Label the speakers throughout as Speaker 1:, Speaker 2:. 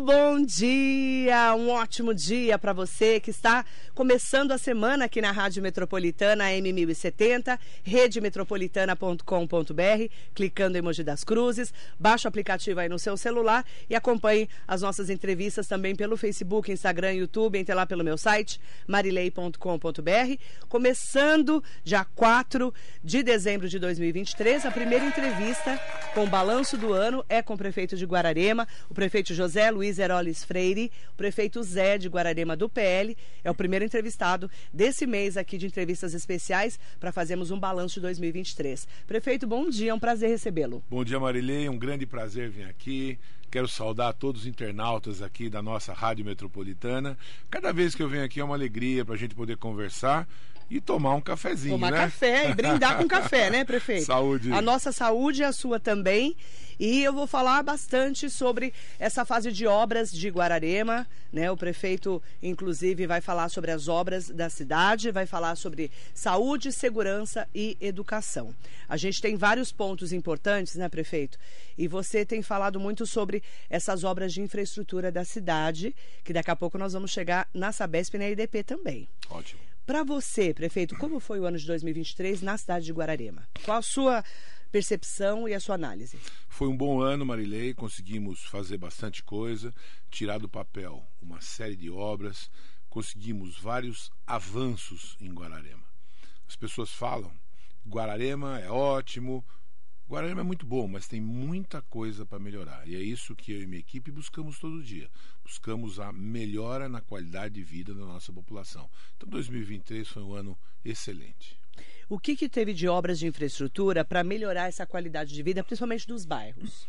Speaker 1: Bom dia, um ótimo dia para você que está começando a semana aqui na Rádio Metropolitana M1070, redemetropolitana.com.br, clicando em Mogi das Cruzes, baixa o aplicativo aí no seu celular e acompanhe as nossas entrevistas também pelo Facebook, Instagram, YouTube, entre lá pelo meu site marilei.com.br. Começando já 4 de dezembro de 2023, a primeira entrevista com o balanço do ano é com o prefeito de Guararema, o prefeito José Luiz Heroles Freire, o prefeito Zé de Guararema do PL, é o primeiro entrevistado desse mês aqui de entrevistas especiais para fazermos um balanço de 2023. Prefeito, bom dia, é um prazer recebê-lo.
Speaker 2: Bom dia, Marilei, um grande prazer vir aqui. Quero saudar todos os internautas aqui da nossa Rádio Metropolitana. Cada vez que eu venho aqui é uma alegria para a gente poder conversar e tomar um cafezinho,
Speaker 1: tomar
Speaker 2: né?
Speaker 1: café e brindar com café, né, prefeito?
Speaker 2: Saúde.
Speaker 1: A nossa saúde, a sua também. E eu vou falar bastante sobre essa fase de obras de Guararema, né? O prefeito, inclusive, vai falar sobre as obras da cidade, vai falar sobre saúde, segurança e educação. A gente tem vários pontos importantes, né, prefeito? E você tem falado muito sobre essas obras de infraestrutura da cidade, que daqui a pouco nós vamos chegar na Sabesp e na IDP também.
Speaker 2: Ótimo.
Speaker 1: Para você, prefeito, como foi o ano de 2023 na cidade de Guararema? Qual a sua percepção e a sua análise?
Speaker 2: Foi um bom ano, Marilei. Conseguimos fazer bastante coisa, tirar do papel uma série de obras, conseguimos vários avanços em Guararema. As pessoas falam: Guararema é ótimo, Guararema é muito bom, mas tem muita coisa para melhorar. E é isso que eu e minha equipe buscamos todo dia. Buscamos a melhora na qualidade de vida da nossa população. Então 2023 foi um ano excelente.
Speaker 1: O que, que teve de obras de infraestrutura para melhorar essa qualidade de vida, principalmente dos bairros?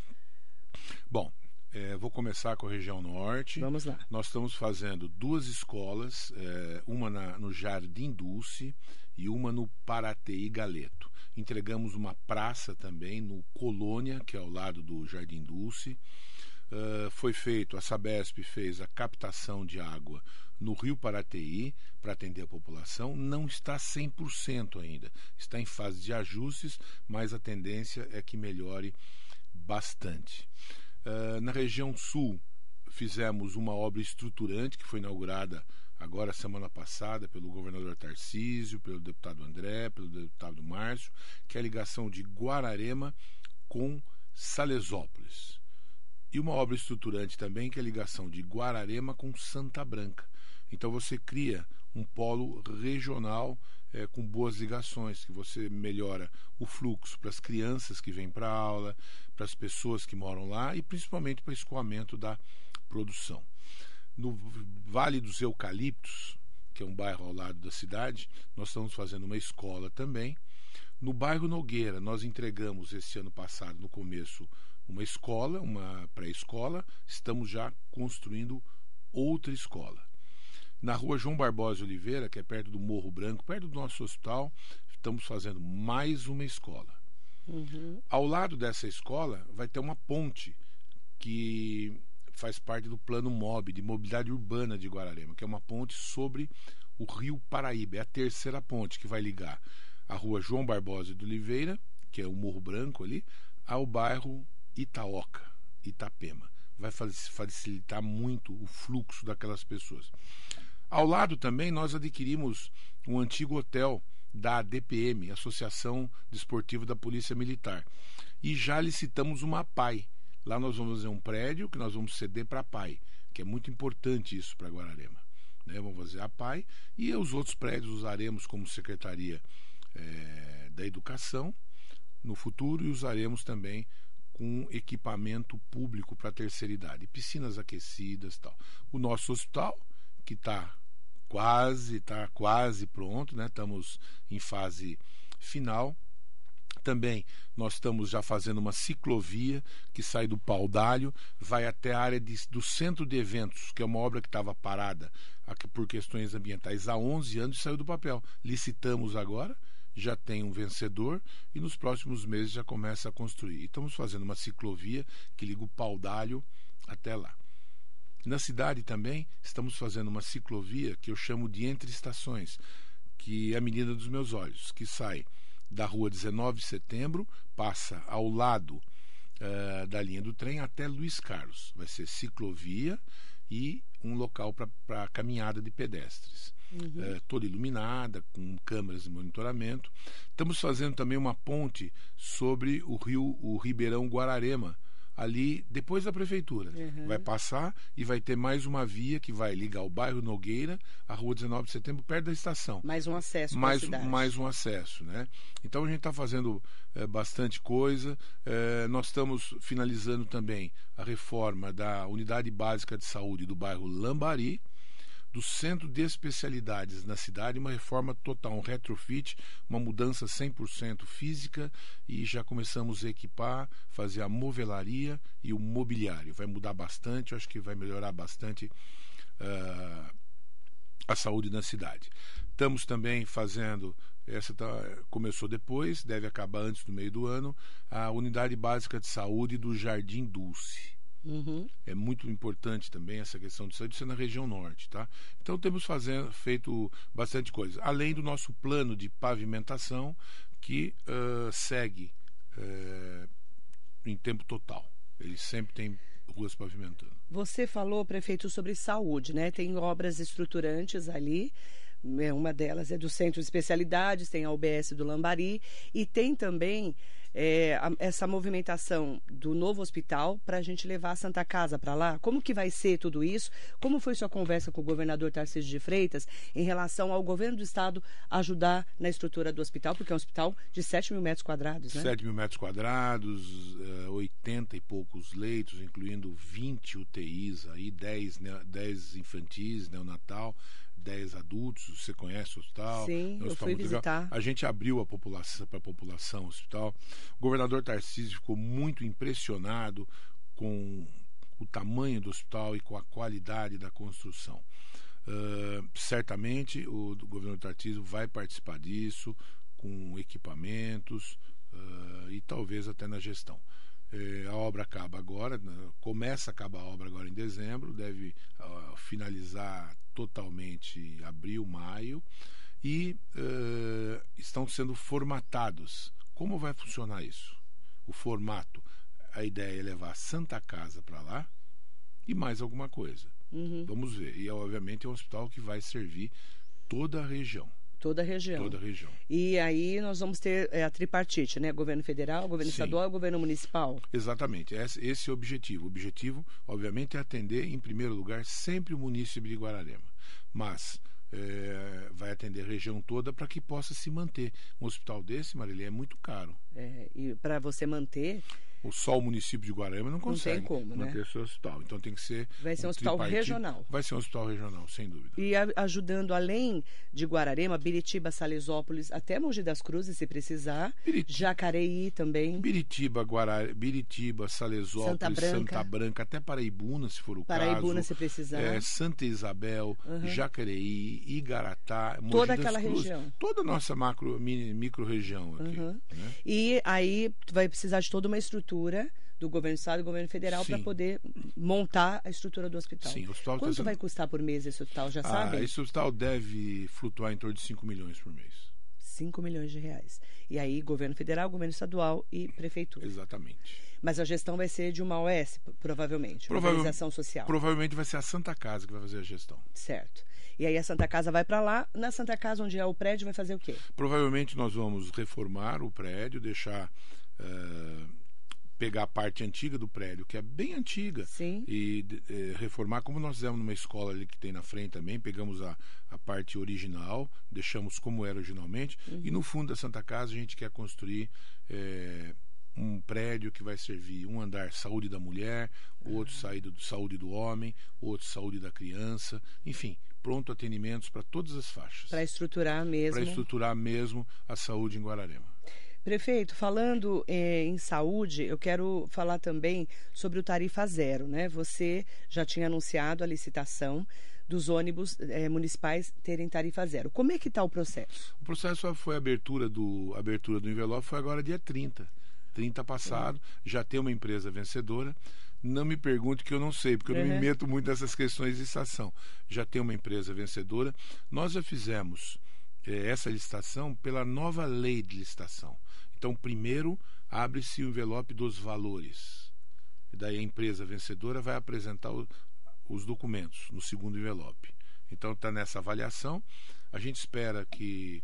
Speaker 2: Bom, é, vou começar com a região norte.
Speaker 1: Vamos lá.
Speaker 2: Nós estamos fazendo duas escolas, é, uma na, no Jardim Dulce e uma no Parateí Galeto. Entregamos uma praça também no Colônia, que é ao lado do Jardim Dulce. Uh, foi feito, a Sabesp fez a captação de água no Rio Parateí para atender a população. Não está 100% ainda, está em fase de ajustes, mas a tendência é que melhore bastante. Uh, na região sul, fizemos uma obra estruturante que foi inaugurada agora semana passada pelo governador Tarcísio, pelo deputado André, pelo deputado Márcio, que é a ligação de Guararema com Salesópolis. E uma obra estruturante também, que é a ligação de Guararema com Santa Branca. Então você cria um polo regional é, com boas ligações, que você melhora o fluxo para as crianças que vêm para a aula, para as pessoas que moram lá e principalmente para o escoamento da produção. No Vale dos Eucaliptos, que é um bairro ao lado da cidade, nós estamos fazendo uma escola também. No bairro Nogueira, nós entregamos esse ano passado, no começo, uma escola, uma pré-escola. Estamos já construindo outra escola. Na rua João Barbosa Oliveira, que é perto do Morro Branco, perto do nosso hospital, estamos fazendo mais uma escola. Uhum. Ao lado dessa escola vai ter uma ponte que faz parte do plano MOB, de mobilidade urbana de Guararema, que é uma ponte sobre o rio Paraíba. É a terceira ponte que vai ligar a rua João Barbosa de Oliveira, que é o Morro Branco ali, ao bairro Itaoca, Itapema. Vai facilitar muito o fluxo daquelas pessoas. Ao lado também nós adquirimos um antigo hotel da DPM, Associação Desportiva da Polícia Militar. E já licitamos uma PAI. Lá nós vamos fazer um prédio que nós vamos ceder para a PAI, que é muito importante isso para Guararema. Né? Vamos fazer a PAI e os outros prédios usaremos como Secretaria é, da Educação no futuro e usaremos também com equipamento público para terceira idade, piscinas aquecidas tal. O nosso hospital, que está quase, está quase pronto, né? Estamos em fase final. Também nós estamos já fazendo uma ciclovia que sai do Paudalho, vai até a área de, do centro de eventos, que é uma obra que estava parada aqui por questões ambientais há 11 anos e saiu do papel. Licitamos agora, já tem um vencedor e nos próximos meses já começa a construir. estamos fazendo uma ciclovia que liga o Paudalho até lá. Na cidade também estamos fazendo uma ciclovia que eu chamo de entre estações, que é a menina dos meus olhos, que sai da rua 19 de setembro, passa ao lado uh, da linha do trem até Luiz Carlos. Vai ser ciclovia e um local para caminhada de pedestres. Uhum. É, toda iluminada, com câmeras de monitoramento. Estamos fazendo também uma ponte sobre o rio, o Ribeirão Guararema, ali depois da prefeitura. Uhum. Vai passar e vai ter mais uma via que vai ligar o bairro Nogueira à rua 19 de setembro, perto da estação.
Speaker 1: Mais um acesso
Speaker 2: mais, mais um acesso, né? Então a gente está fazendo é, bastante coisa. É, nós estamos finalizando também a reforma da unidade básica de saúde do bairro Lambari do centro de especialidades na cidade, uma reforma total, um retrofit, uma mudança 100% física e já começamos a equipar, fazer a movelaria e o mobiliário. Vai mudar bastante, eu acho que vai melhorar bastante uh, a saúde na cidade. Estamos também fazendo, essa tá, começou depois, deve acabar antes do meio do ano, a unidade básica de saúde do Jardim Dulce. Uhum. É muito importante também essa questão de saúde, isso é na região norte, tá? Então temos fazendo, feito bastante coisa. Além do nosso plano de pavimentação, que uh, segue uh, em tempo total. Ele sempre tem ruas pavimentando.
Speaker 1: Você falou, prefeito, sobre saúde, né? Tem obras estruturantes ali. É, uma delas é do Centro de Especialidades, tem a UBS do Lambari e tem também é, a, essa movimentação do novo hospital para a gente levar a Santa Casa para lá? Como que vai ser tudo isso? Como foi sua conversa com o governador Tarcísio de Freitas em relação ao governo do estado ajudar na estrutura do hospital? Porque é um hospital de 7 mil metros quadrados, né?
Speaker 2: 7 mil metros quadrados, 80 eh, e poucos leitos, incluindo 20 UTIs, aí 10, 10 infantis, neonatal. 10 adultos, você conhece o hospital?
Speaker 1: Sim,
Speaker 2: é
Speaker 1: eu fui visitar.
Speaker 2: Legal. A gente abriu a população para a população o hospital. O governador Tarcísio ficou muito impressionado com o tamanho do hospital e com a qualidade da construção. Uh, certamente o, o governador Tarcísio vai participar disso com equipamentos uh, e talvez até na gestão. Eh, a obra acaba agora, né, começa a acabar a obra agora em dezembro, deve finalizar totalmente abril, maio, e uh, estão sendo formatados. Como vai funcionar isso? O formato. A ideia é levar a Santa Casa para lá e mais alguma coisa. Uhum. Vamos ver. E, obviamente, é um hospital que vai servir toda a região.
Speaker 1: Toda a região.
Speaker 2: Toda a região.
Speaker 1: E aí nós vamos ter é, a tripartite, né? Governo federal, governo Sim. estadual e governo municipal.
Speaker 2: Exatamente. Esse, esse é o objetivo. O objetivo, obviamente, é atender, em primeiro lugar, sempre o município de Guararema. Mas é, vai atender a região toda para que possa se manter. Um hospital desse, Marília, é muito caro.
Speaker 1: É, e para você manter,
Speaker 2: o só o município de Guararema não consegue
Speaker 1: não como,
Speaker 2: manter
Speaker 1: né?
Speaker 2: seu hospital. Então tem que ser.
Speaker 1: Vai ser um, um hospital regional.
Speaker 2: Vai ser um hospital regional, sem dúvida.
Speaker 1: E a, ajudando além de Guararema, Biritiba, Salesópolis, até Mogi das Cruzes, se precisar. Jacareí também.
Speaker 2: Biritiba, Guará, Biritiba, Salesópolis, Santa Branca. Santa Branca, até Paraibuna, se for o
Speaker 1: Paraibuna,
Speaker 2: caso.
Speaker 1: Paraibuna, se precisar.
Speaker 2: É, Santa Isabel, uhum. Jacareí, Igaratá, Mogi
Speaker 1: Toda
Speaker 2: das
Speaker 1: aquela
Speaker 2: Cruzes,
Speaker 1: região.
Speaker 2: Toda a nossa macro, mini, micro região aqui. Uhum. Né?
Speaker 1: E aí tu vai precisar de toda uma estrutura do governo do estado e do governo federal para poder montar a estrutura do hospital.
Speaker 2: Sim, o hospital
Speaker 1: Quanto
Speaker 2: tá sendo...
Speaker 1: vai custar por mês esse hospital, já
Speaker 2: ah,
Speaker 1: sabe?
Speaker 2: Esse hospital deve flutuar em torno de 5 milhões por mês.
Speaker 1: 5 milhões de reais. E aí, governo federal, governo estadual e prefeitura.
Speaker 2: Exatamente.
Speaker 1: Mas a gestão vai ser de uma OS, provavelmente, uma organização social.
Speaker 2: Provavelmente vai ser a Santa Casa que vai fazer a gestão.
Speaker 1: Certo. E aí a Santa Casa vai para lá. Na Santa Casa, onde é o prédio, vai fazer o quê?
Speaker 2: Provavelmente nós vamos reformar o prédio, deixar. Uh pegar a parte antiga do prédio, que é bem antiga,
Speaker 1: Sim.
Speaker 2: e é, reformar, como nós fizemos numa escola ali que tem na frente também, pegamos a, a parte original, deixamos como era originalmente, uhum. e no fundo da Santa Casa a gente quer construir é, um prédio que vai servir um andar saúde da mulher, uhum. outro saída saúde do homem, outro saúde da criança, enfim, pronto atendimentos para todas as faixas.
Speaker 1: Para estruturar mesmo.
Speaker 2: Para estruturar mesmo a saúde em Guararema.
Speaker 1: Prefeito, falando eh, em saúde, eu quero falar também sobre o tarifa zero, né? Você já tinha anunciado a licitação dos ônibus eh, municipais terem tarifa zero. Como é que está o processo?
Speaker 2: O processo foi a abertura do abertura do envelope foi agora dia 30. 30 passado, já tem uma empresa vencedora. Não me pergunte que eu não sei, porque eu não me meto muito nessas questões de estação. Já tem uma empresa vencedora. Nós já fizemos eh, essa licitação pela nova lei de licitação. Então, primeiro abre-se o envelope dos valores. E daí a empresa vencedora vai apresentar o, os documentos no segundo envelope. Então está nessa avaliação. A gente espera que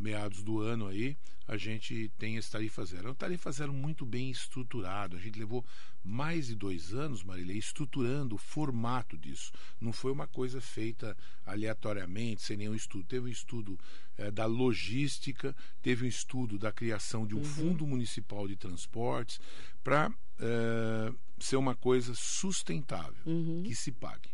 Speaker 2: meados do ano aí a gente tem esse tarifa zero. É um tarifa zero muito bem estruturado. A gente levou mais de dois anos, Marília, estruturando o formato disso. Não foi uma coisa feita aleatoriamente, sem nenhum estudo. Teve um estudo é, da logística, teve um estudo da criação de um uhum. fundo municipal de transportes para é, ser uma coisa sustentável, uhum. que se pague.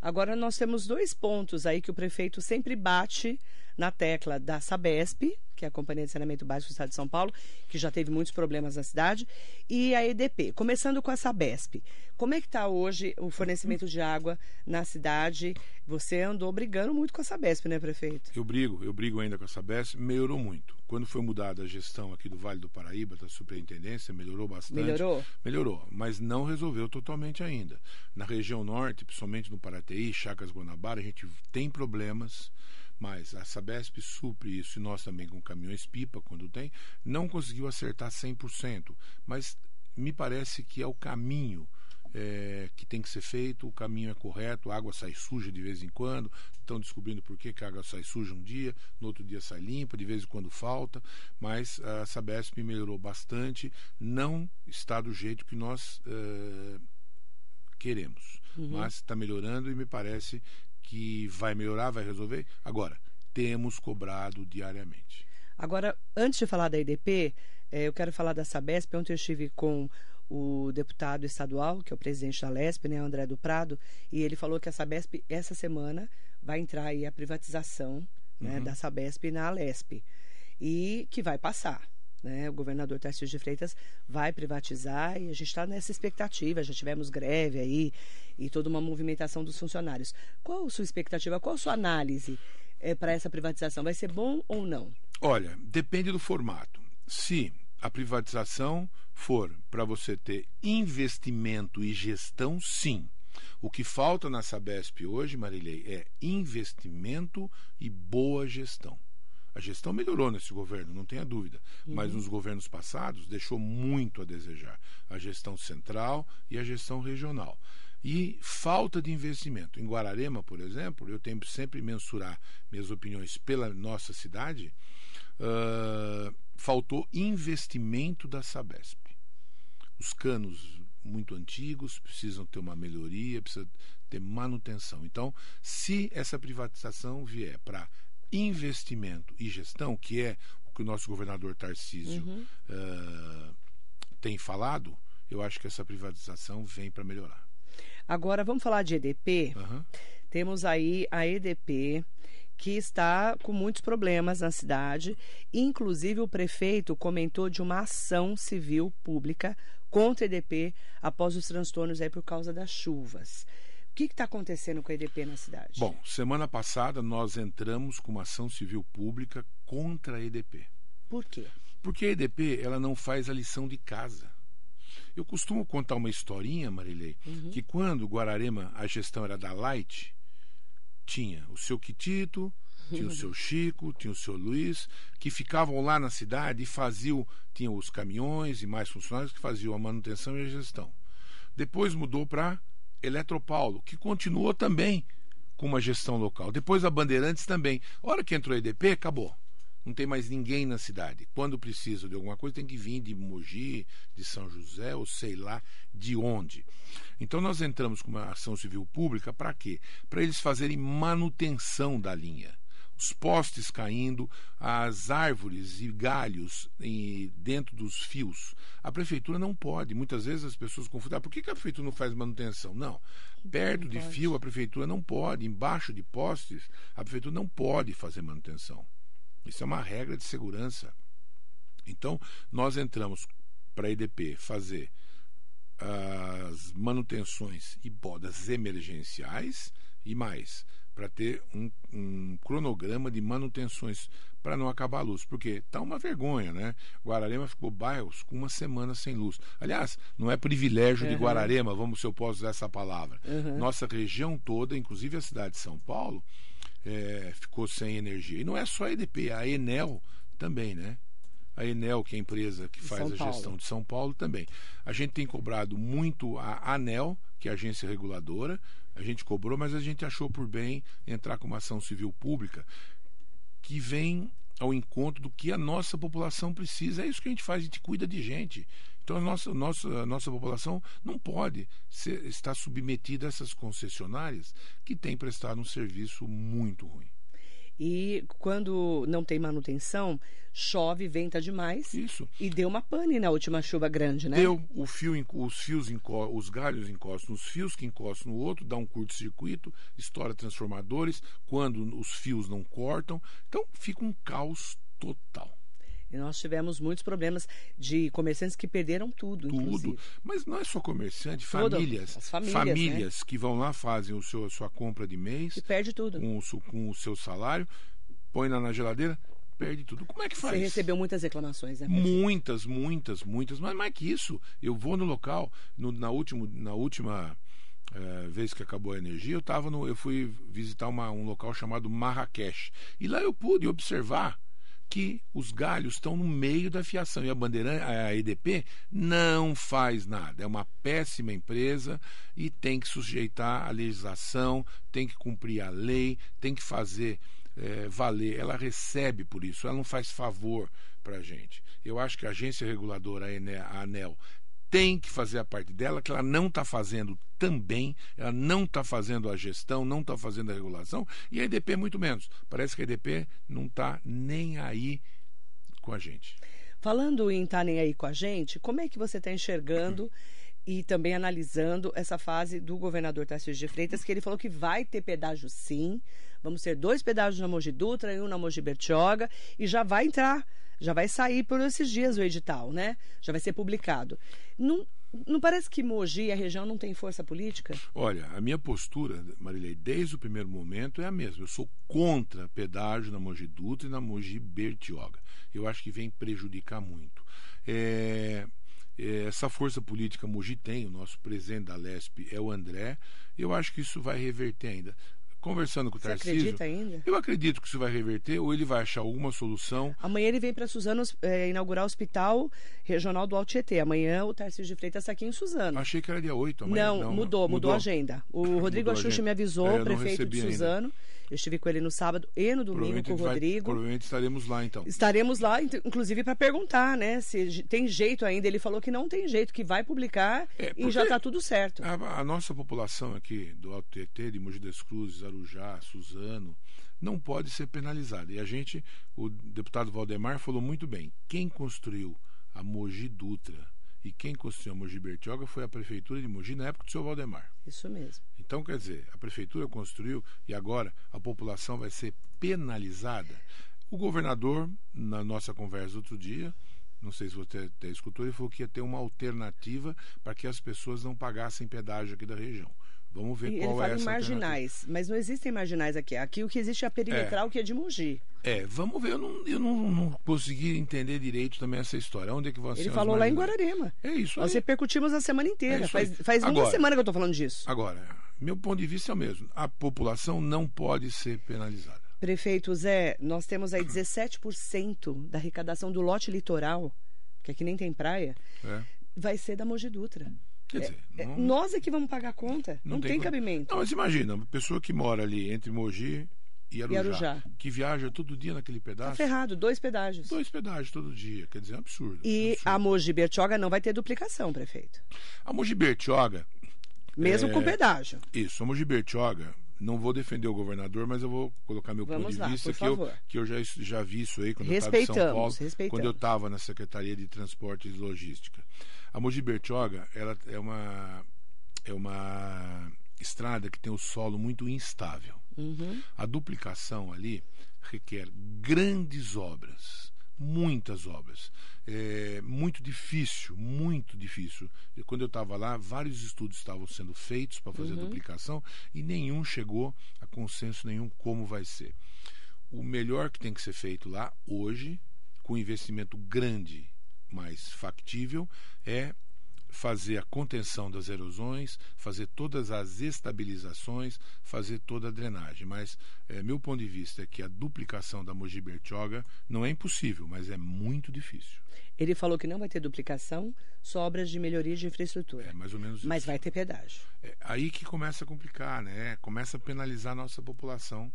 Speaker 1: Agora nós temos dois pontos aí que o prefeito sempre bate na tecla da Sabesp, que é a Companhia de Saneamento Básico do Estado de São Paulo, que já teve muitos problemas na cidade, e a EDP. Começando com a Sabesp. Como é que está hoje o fornecimento de água na cidade? Você andou brigando muito com a Sabesp, né, prefeito?
Speaker 2: Eu brigo, eu brigo ainda com a Sabesp. Melhorou muito. Quando foi mudada a gestão aqui do Vale do Paraíba, da superintendência, melhorou bastante.
Speaker 1: Melhorou?
Speaker 2: Melhorou, mas não resolveu totalmente ainda. Na região norte, principalmente no Paraty, Chacas Guanabara, a gente tem problemas mas a Sabesp supre isso e nós também com caminhões pipa quando tem, não conseguiu acertar 100%, mas me parece que é o caminho é, que tem que ser feito, o caminho é correto, a água sai suja de vez em quando, estão descobrindo por que, que a água sai suja um dia, no outro dia sai limpa, de vez em quando falta, mas a Sabesp melhorou bastante, não está do jeito que nós é, queremos, uhum. mas está melhorando e me parece que vai melhorar, vai resolver. Agora, temos cobrado diariamente.
Speaker 1: Agora, antes de falar da EDP, eh, eu quero falar da Sabesp. Ontem eu estive com o deputado estadual, que é o presidente da LESP, né, André do Prado, e ele falou que a Sabesp, essa semana, vai entrar aí a privatização né, uhum. da Sabesp na Lesp. E que vai passar. Né? O governador Tarcísio de Freitas vai privatizar e a gente está nessa expectativa. Já tivemos greve aí e toda uma movimentação dos funcionários. Qual a sua expectativa? Qual a sua análise é, para essa privatização? Vai ser bom ou não?
Speaker 2: Olha, depende do formato. Se a privatização for para você ter investimento e gestão, sim. O que falta na Sabesp hoje, Marilei, é investimento e boa gestão. A gestão melhorou nesse governo, não tenha dúvida, uhum. mas nos governos passados deixou muito a desejar. A gestão central e a gestão regional. E falta de investimento. Em Guararema, por exemplo, eu tenho sempre mensurar minhas opiniões pela nossa cidade. Uh, faltou investimento da Sabesp. Os canos muito antigos precisam ter uma melhoria, precisa ter manutenção. Então, se essa privatização vier para investimento e gestão, que é o que o nosso governador Tarcísio uhum. uh, tem falado, eu acho que essa privatização vem para melhorar.
Speaker 1: Agora, vamos falar de EDP. Uhum. Temos aí a EDP que está com muitos problemas na cidade. Inclusive, o prefeito comentou de uma ação civil pública contra a EDP após os transtornos aí por causa das chuvas que está acontecendo com a EDP na cidade?
Speaker 2: Bom, semana passada nós entramos com uma ação civil pública contra a EDP.
Speaker 1: Por quê?
Speaker 2: Porque a EDP ela não faz a lição de casa. Eu costumo contar uma historinha, Marilei, uhum. que quando Guararema a gestão era da Light, tinha o seu Quitito, tinha o seu Chico, tinha o seu Luiz, que ficavam lá na cidade e faziam, tinham os caminhões e mais funcionários que faziam a manutenção e a gestão. Depois mudou para Eletropaulo, que continuou também com uma gestão local. Depois a Bandeirantes também. A hora que entrou a EDP, acabou. Não tem mais ninguém na cidade. Quando precisa de alguma coisa, tem que vir de Mogi, de São José, ou sei lá de onde. Então nós entramos com uma ação civil pública para quê? Para eles fazerem manutenção da linha os postes caindo, as árvores e galhos em, dentro dos fios. A prefeitura não pode. Muitas vezes as pessoas confundem. Ah, por que, que a prefeitura não faz manutenção? Não. Perto não de pode. fio, a prefeitura não pode. Embaixo de postes, a prefeitura não pode fazer manutenção. Isso é uma regra de segurança. Então, nós entramos para a EDP fazer as manutenções e podas emergenciais e mais para ter um, um, cronograma de manutenções para não acabar a luz, porque tá uma vergonha, né? Guararema ficou bairros com uma semana sem luz. Aliás, não é privilégio uhum. de Guararema, vamos se eu posso usar essa palavra. Uhum. Nossa região toda, inclusive a cidade de São Paulo, é, ficou sem energia. E não é só a EDP, a Enel também, né? a Enel, que é a empresa que faz
Speaker 1: São
Speaker 2: a
Speaker 1: Paulo.
Speaker 2: gestão de São Paulo, também. A gente tem cobrado muito a ANEL, que é a agência reguladora, a gente cobrou, mas a gente achou por bem entrar com uma ação civil pública que vem ao encontro do que a nossa população precisa. É isso que a gente faz, a gente cuida de gente. Então a nossa, nossa, a nossa população não pode ser, estar submetida a essas concessionárias que têm prestado um serviço muito ruim.
Speaker 1: E quando não tem manutenção, chove, venta demais.
Speaker 2: Isso.
Speaker 1: E deu uma pane na última chuva grande, né?
Speaker 2: Deu, o fio, os fios, os galhos encostam nos fios, que encostam no outro, dá um curto-circuito, estoura transformadores, quando os fios não cortam. Então fica um caos total.
Speaker 1: E nós tivemos muitos problemas de comerciantes que perderam tudo,
Speaker 2: Tudo.
Speaker 1: inclusive.
Speaker 2: Mas não é só comerciante, famílias.
Speaker 1: As famílias, né?
Speaker 2: que vão lá, fazem o seu, a sua compra de mês
Speaker 1: E perde tudo.
Speaker 2: com o, com o seu salário, põe lá na geladeira, perde tudo. Como é que faz?
Speaker 1: Você recebeu muitas reclamações, né? Pedro?
Speaker 2: Muitas, muitas, muitas. Mas mais que isso, eu vou no local, no- na, último, na última eh, vez que acabou a energia, eu, tava no, eu fui visitar uma- um local chamado Marrakech. E lá eu pude observar que os galhos estão no meio da fiação e a bandeira a EDP não faz nada. É uma péssima empresa e tem que sujeitar a legislação, tem que cumprir a lei, tem que fazer eh, valer. Ela recebe por isso, ela não faz favor para a gente. Eu acho que a agência reguladora, a ANEL, tem que fazer a parte dela, que ela não está fazendo também, ela não está fazendo a gestão, não está fazendo a regulação, e a EDP muito menos. Parece que a EDP não está nem aí com a gente.
Speaker 1: Falando em estar nem aí com a gente, como é que você está enxergando e também analisando essa fase do governador Tarcísio de Freitas, que ele falou que vai ter pedágio sim, vamos ter dois pedágios na Mogi Dutra e um na Mogi Bertioga, e já vai entrar, já vai sair por esses dias o edital, né? Já vai ser publicado. Não, não parece que Mogi e a região não tem força política?
Speaker 2: Olha, a minha postura, Marilei, desde o primeiro momento é a mesma. Eu sou contra pedágio na Mogi Dutra e na Mogi Bertioga. Eu acho que vem prejudicar muito. É, é, essa força política Mogi tem, o nosso presidente da Lesp é o André. Eu acho que isso vai reverter ainda. Conversando com o
Speaker 1: Você
Speaker 2: Tarcísio,
Speaker 1: acredita ainda?
Speaker 2: eu acredito que isso vai reverter ou ele vai achar alguma solução.
Speaker 1: Amanhã ele vem para Suzano eh, inaugurar o Hospital Regional do Alto Tietê. Amanhã o Tarcísio de Freitas está aqui em Suzano.
Speaker 2: Achei que era dia 8 amanhã.
Speaker 1: Não, mudou, mudou, a agenda. O Rodrigo
Speaker 2: Mudou
Speaker 1: Axuxa me avisou,
Speaker 2: É, não
Speaker 1: prefeito de
Speaker 2: recebi ainda.
Speaker 1: Eu estive com ele no sábado e no domingo com o
Speaker 2: vai-
Speaker 1: Rodrigo.
Speaker 2: provavelmente estaremos lá então.
Speaker 1: Estaremos lá, inclusive, para perguntar, né? Se tem jeito ainda. Ele falou que não tem jeito, que vai publicar
Speaker 2: É,
Speaker 1: e já está tudo certo.
Speaker 2: A, a nossa população aqui do Alto Tietê, de Mogi das Cruzes, Arujá, Suzano, não pode ser penalizada. E a gente, o deputado Valdemar falou muito bem. Quem construiu a Mogi Dutra e quem construiu a Mogi Bertioga foi a prefeitura de Mogi na época do seu Valdemar.
Speaker 1: Isso mesmo.
Speaker 2: Então, quer dizer, a prefeitura construiu e agora a população vai ser penalizada. O governador, na nossa conversa outro dia, não sei se você até escutou, ele falou que ia ter uma alternativa para que as pessoas não pagassem pedágio aqui da região. Vamos ver
Speaker 1: E ele
Speaker 2: qual é
Speaker 1: fala em
Speaker 2: essa
Speaker 1: marginais, mas não existem marginais aqui. Aqui o que existe é a perimetral, que é de Mogi.
Speaker 2: É, vamos ver. Eu não, eu não, não consegui entender direito também essa história. Onde é que ser
Speaker 1: Ele falou lá em? Guararema.
Speaker 2: É isso
Speaker 1: Nós
Speaker 2: aí.
Speaker 1: repercutimos a semana
Speaker 2: É
Speaker 1: inteira.
Speaker 2: isso
Speaker 1: faz faz uma
Speaker 2: Agora-
Speaker 1: semana que eu estou falando disso.
Speaker 2: Agora, meu ponto de vista é o mesmo. A população não pode ser penalizada.
Speaker 1: Prefeito Zé, nós temos aí 17% da arrecadação do lote litoral, que aqui nem tem praia,
Speaker 2: né?
Speaker 1: vai ser da Mogi Dutra.
Speaker 2: Quer dizer,
Speaker 1: É,
Speaker 2: não-
Speaker 1: Nós é que vamos pagar a conta. Não, tem,
Speaker 2: co-
Speaker 1: cabimento.
Speaker 2: Não, mas imagina, uma pessoa que mora ali entre Mogi e Arujá,
Speaker 1: Arujá.
Speaker 2: que viaja todo dia naquele
Speaker 1: Tá
Speaker 2: pedaço,
Speaker 1: ferrado, dois pedágios.
Speaker 2: dois pedágios todo dia, quer dizer, é um absurdo.
Speaker 1: E
Speaker 2: absurdo.
Speaker 1: a Mogi Bertioga não vai ter duplicação, prefeito.
Speaker 2: A Mogi Bertioga,
Speaker 1: Mesmo
Speaker 2: É,
Speaker 1: com pedágio.
Speaker 2: isso, a Mogi Bertioga, não vou defender o governador, mas eu vou colocar meu
Speaker 1: Vamos
Speaker 2: ponto de
Speaker 1: lá,
Speaker 2: vista que eu, que eu já, já vi isso aí quando eu estava em São Paulo, quando eu estava na Secretaria de Transporte e Logística. A Mogi Bertioga, ela é uma é uma estrada que tem o solo muito instável.
Speaker 1: Uhum.
Speaker 2: A duplicação ali requer grandes obras, muitas obras. É muito difícil, muito difícil. E Quando eu estava lá, vários estudos estavam sendo feitos para fazer a duplicação e nenhum chegou a consenso nenhum como vai ser. O melhor que tem que ser feito lá hoje, com investimento grande, mais factível, é fazer a contenção das erosões, fazer todas as estabilizações, fazer toda a drenagem. Mas é, meu ponto de vista é que a duplicação da Mogi Bertioga não é impossível, mas é muito difícil.
Speaker 1: Ele falou que não vai ter duplicação, só obras de melhoria de infraestrutura.
Speaker 2: É mais ou menos
Speaker 1: Mas
Speaker 2: isso.
Speaker 1: vai ter pedágio.
Speaker 2: É aí que começa a complicar, né? Começa a penalizar a nossa população.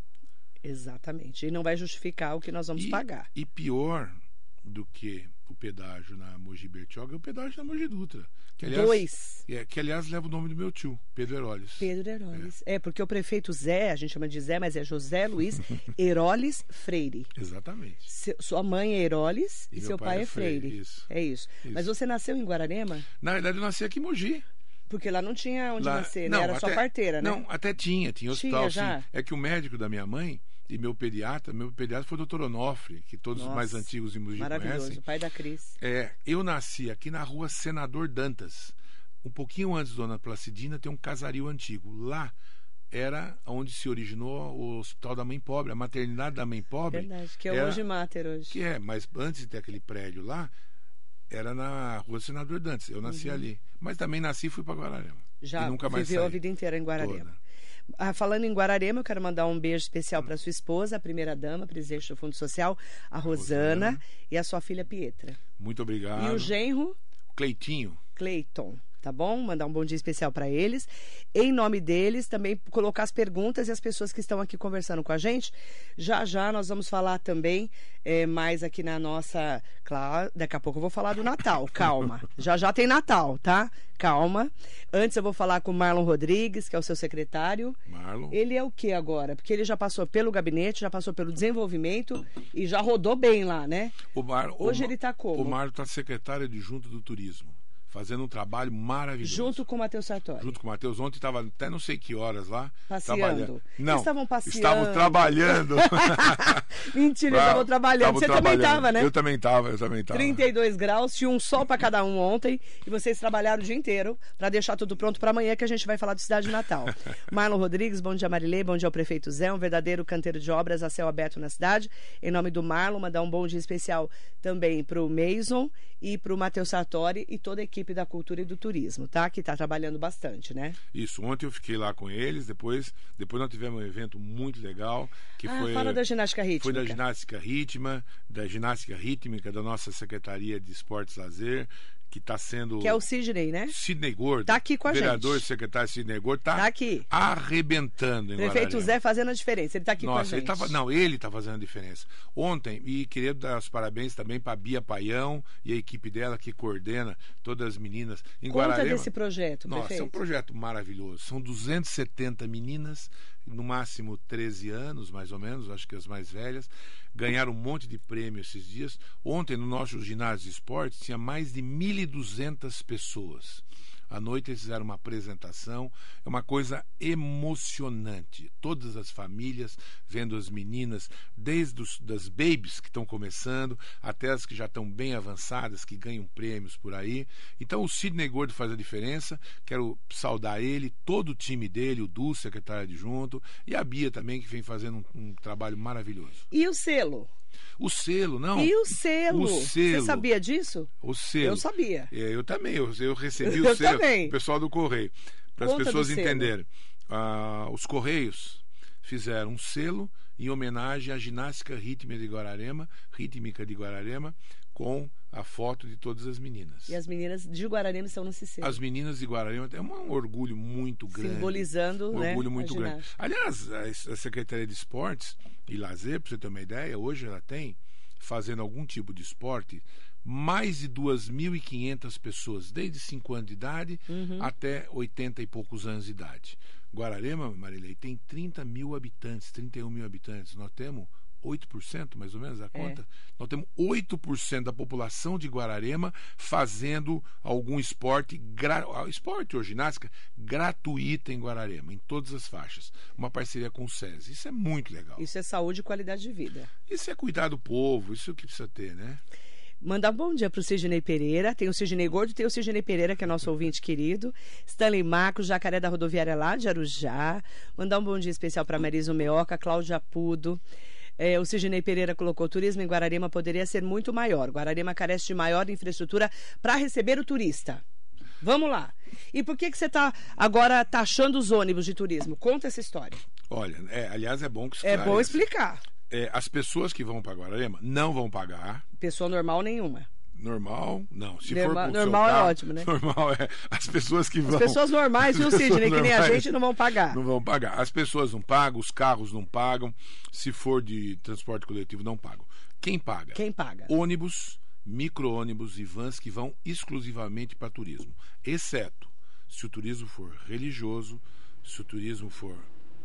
Speaker 1: Exatamente. E não vai justificar o que nós vamos
Speaker 2: e,
Speaker 1: pagar.
Speaker 2: E pior do que o pedágio na Mogi Bertioga é o pedágio na Mogi Dutra. Que, aliás,
Speaker 1: Dois.
Speaker 2: É, que, aliás, leva o nome do meu tio, Pedro Heroles.
Speaker 1: Pedro Heroles. É. é. porque o prefeito Zé, a gente chama de Zé, mas é José Luiz Heroles Freire.
Speaker 2: Exatamente.
Speaker 1: Se, sua mãe é Heroles e, e seu pai, pai, é Freire. Freire. Isso. É isso. isso. Mas você nasceu em Guararema?
Speaker 2: Na verdade, eu nasci aqui em Mogi.
Speaker 1: Porque lá não tinha onde lá, nascer, né? Era até, sua parteira, né?
Speaker 2: Não, até tinha, tinha hospital, tinha, sim. É que o médico da minha mãe e meu pediatra, meu pediatra foi o doutor Onofre, que todos Nossa, os mais antigos em Mogi
Speaker 1: maravilhoso,
Speaker 2: conhecem.
Speaker 1: pai da Cris.
Speaker 2: É, eu nasci aqui na rua Senador Dantas. Um pouquinho antes da Dona Placidina tem um casario antigo. Lá era onde se originou o Hospital da Mãe Pobre, a maternidade da Mãe Pobre.
Speaker 1: Verdade, que é era, hoje Mater hoje.
Speaker 2: Que é, mas antes de ter aquele prédio lá, era na rua Senador Dantas. Eu nasci uhum. ali. Mas também nasci e fui para Guararema.
Speaker 1: Já
Speaker 2: e nunca mais
Speaker 1: viveu
Speaker 2: saí.
Speaker 1: a vida inteira em Guararema. Ah, falando em Guararema, eu quero mandar um beijo especial para sua esposa, a primeira dama, presidente do Fundo Social, a Rosana, Rosana, e a sua filha Pietra.
Speaker 2: Muito obrigado.
Speaker 1: E o genro?
Speaker 2: Cleitinho.
Speaker 1: Cleiton tá bom? Mandar um bom dia especial para eles. Em nome deles, também colocar as perguntas e as pessoas que estão aqui conversando com a gente. Já já nós vamos falar também é, mais aqui na nossa. Claro, daqui a pouco eu vou falar do Natal, calma. já já tem Natal, tá? Calma. Antes eu vou falar com o Marlon Rodrigues, que é o seu secretário.
Speaker 2: Marlon.
Speaker 1: Ele é o que agora? Porque ele já passou pelo gabinete, já passou pelo desenvolvimento e já rodou bem lá, né?
Speaker 2: O Mar...
Speaker 1: Hoje
Speaker 2: o...
Speaker 1: ele está como?
Speaker 2: O Marlon está secretário de Junta do Turismo fazendo um trabalho maravilhoso.
Speaker 1: Junto com o Matheus Sartori.
Speaker 2: Junto com o Matheus. Ontem estava até não sei que horas lá.
Speaker 1: Passeando.
Speaker 2: Trabalhando. Não.
Speaker 1: Estavam passeando.
Speaker 2: Estavam trabalhando.
Speaker 1: Mentira, estavam trabalhando. Você trabalhando. também estava, né?
Speaker 2: Eu também estava, eu também estava.
Speaker 1: 32 graus, tinha um sol para cada um ontem. E vocês trabalharam o dia inteiro para deixar tudo pronto para amanhã que a gente vai falar do Cidade de Natal. Marlon Rodrigues, bom dia Marilei, bom dia ao prefeito Zé, um verdadeiro canteiro de obras a céu aberto na cidade. Em nome do Marlon, mandar um bom dia especial também para o Mason e para o Matheus Sartori e toda a equipe da Cultura e do Turismo, tá? Que está trabalhando bastante, né?
Speaker 2: Isso. Ontem eu fiquei lá com eles, depois, depois nós tivemos um evento muito legal que
Speaker 1: ah,
Speaker 2: foi.
Speaker 1: Fala da ginástica rítmica.
Speaker 2: Foi da ginástica rítmica, da ginástica rítmica da nossa Secretaria de Esportes e Lazer, que está sendo.
Speaker 1: Que é o Sidney, né?
Speaker 2: Sidney Gordo.
Speaker 1: Está aqui com a
Speaker 2: vereador,
Speaker 1: gente.
Speaker 2: secretário Sidney Gordo. Está
Speaker 1: tá aqui.
Speaker 2: arrebentando em
Speaker 1: Prefeito
Speaker 2: Guararema.
Speaker 1: Zé fazendo a diferença. Ele está aqui
Speaker 2: Nossa,
Speaker 1: com a gente.
Speaker 2: Ele não, ele está fazendo a diferença. Ontem, e queria dar os parabéns também para a Bia Paião e a equipe dela que coordena todas as meninas em
Speaker 1: Conta
Speaker 2: Guararema.
Speaker 1: desse projeto,
Speaker 2: Nossa,
Speaker 1: prefeito.
Speaker 2: é um projeto maravilhoso. São 270 meninas, no máximo 13 anos, mais ou menos, acho que as mais velhas ganharam um monte de prêmio esses dias. Ontem, no nosso ginásio de esportes, tinha mais de 1.200 pessoas. À noite eles fizeram uma apresentação, é uma coisa emocionante. Todas as famílias vendo as meninas, desde os, das babies que estão começando, até as que já estão bem avançadas, que ganham prêmios por aí. Então o Sidney Gordo faz a diferença. Quero saudar ele, todo o time dele, o Du, secretário adjunto, e a Bia também, que vem fazendo um, um trabalho maravilhoso.
Speaker 1: E o selo?
Speaker 2: O selo, não.
Speaker 1: E o selo?
Speaker 2: O selo.
Speaker 1: Você sabia disso?
Speaker 2: O selo.
Speaker 1: Eu sabia.
Speaker 2: É, eu também. Eu, eu recebi
Speaker 1: eu
Speaker 2: o selo.
Speaker 1: Também.
Speaker 2: O pessoal do Correio. Para as pessoas entenderem. Ah, os Correios fizeram um selo em homenagem à ginástica rítmica de Guararema, rítmica de Guararema, com a foto de todas as meninas.
Speaker 1: E as meninas de Guararema estão nesse selo.
Speaker 2: As meninas de Guararema é um orgulho muito grande.
Speaker 1: Simbolizando,
Speaker 2: um
Speaker 1: né,
Speaker 2: orgulho muito grande. Aliás, a Secretaria de Esportes e Lazer, para você ter uma ideia, hoje ela tem, fazendo algum tipo de esporte, mais de 2.500 pessoas, desde 5 anos de idade
Speaker 1: uhum.
Speaker 2: até 80 e poucos anos de idade. Guararema, Marilei, tem 30 mil habitantes, 31 mil habitantes. Nós temos 8%, mais ou menos, a conta. É. Nós temos 8% da população de Guararema fazendo algum esporte, gra... esporte ou ginástica, gratuita em Guararema, em todas as faixas. Uma parceria com o SESI. Isso é muito legal.
Speaker 1: Isso é saúde e qualidade de vida.
Speaker 2: Isso é cuidar do povo, isso é o que precisa ter, né?
Speaker 1: Mandar um bom dia para o Sidney Pereira. Tem o Sidney Gordo, tem o Sidney Pereira, que é nosso ouvinte querido. Stanley Marcos, Jacaré da Rodoviária lá de Arujá. Mandar um bom dia especial para Marisa Meoca, Cláudia Pudo. É, o Sidney Pereira colocou: turismo em Guararema poderia ser muito maior. Guararema carece de maior infraestrutura para receber o turista. Vamos lá. E por que, que você está agora taxando os ônibus de turismo? Conta essa história.
Speaker 2: Olha, é, aliás, é bom que
Speaker 1: É bom explicar.
Speaker 2: É, as pessoas que vão para Guararema não vão pagar.
Speaker 1: Pessoa normal nenhuma.
Speaker 2: Normal, não. Se
Speaker 1: normal,
Speaker 2: for
Speaker 1: normal é ótimo, né?
Speaker 2: Normal é. As pessoas que vão.
Speaker 1: As pessoas normais, viu, Sidney? Que nem a gente não vão pagar.
Speaker 2: Não vão pagar. As pessoas não pagam, os carros não pagam. Se for de transporte coletivo, não pagam. Quem paga?
Speaker 1: Quem paga?
Speaker 2: Ônibus, micro-ônibus e vans que vão exclusivamente para turismo. Exceto se o turismo for religioso, se o turismo for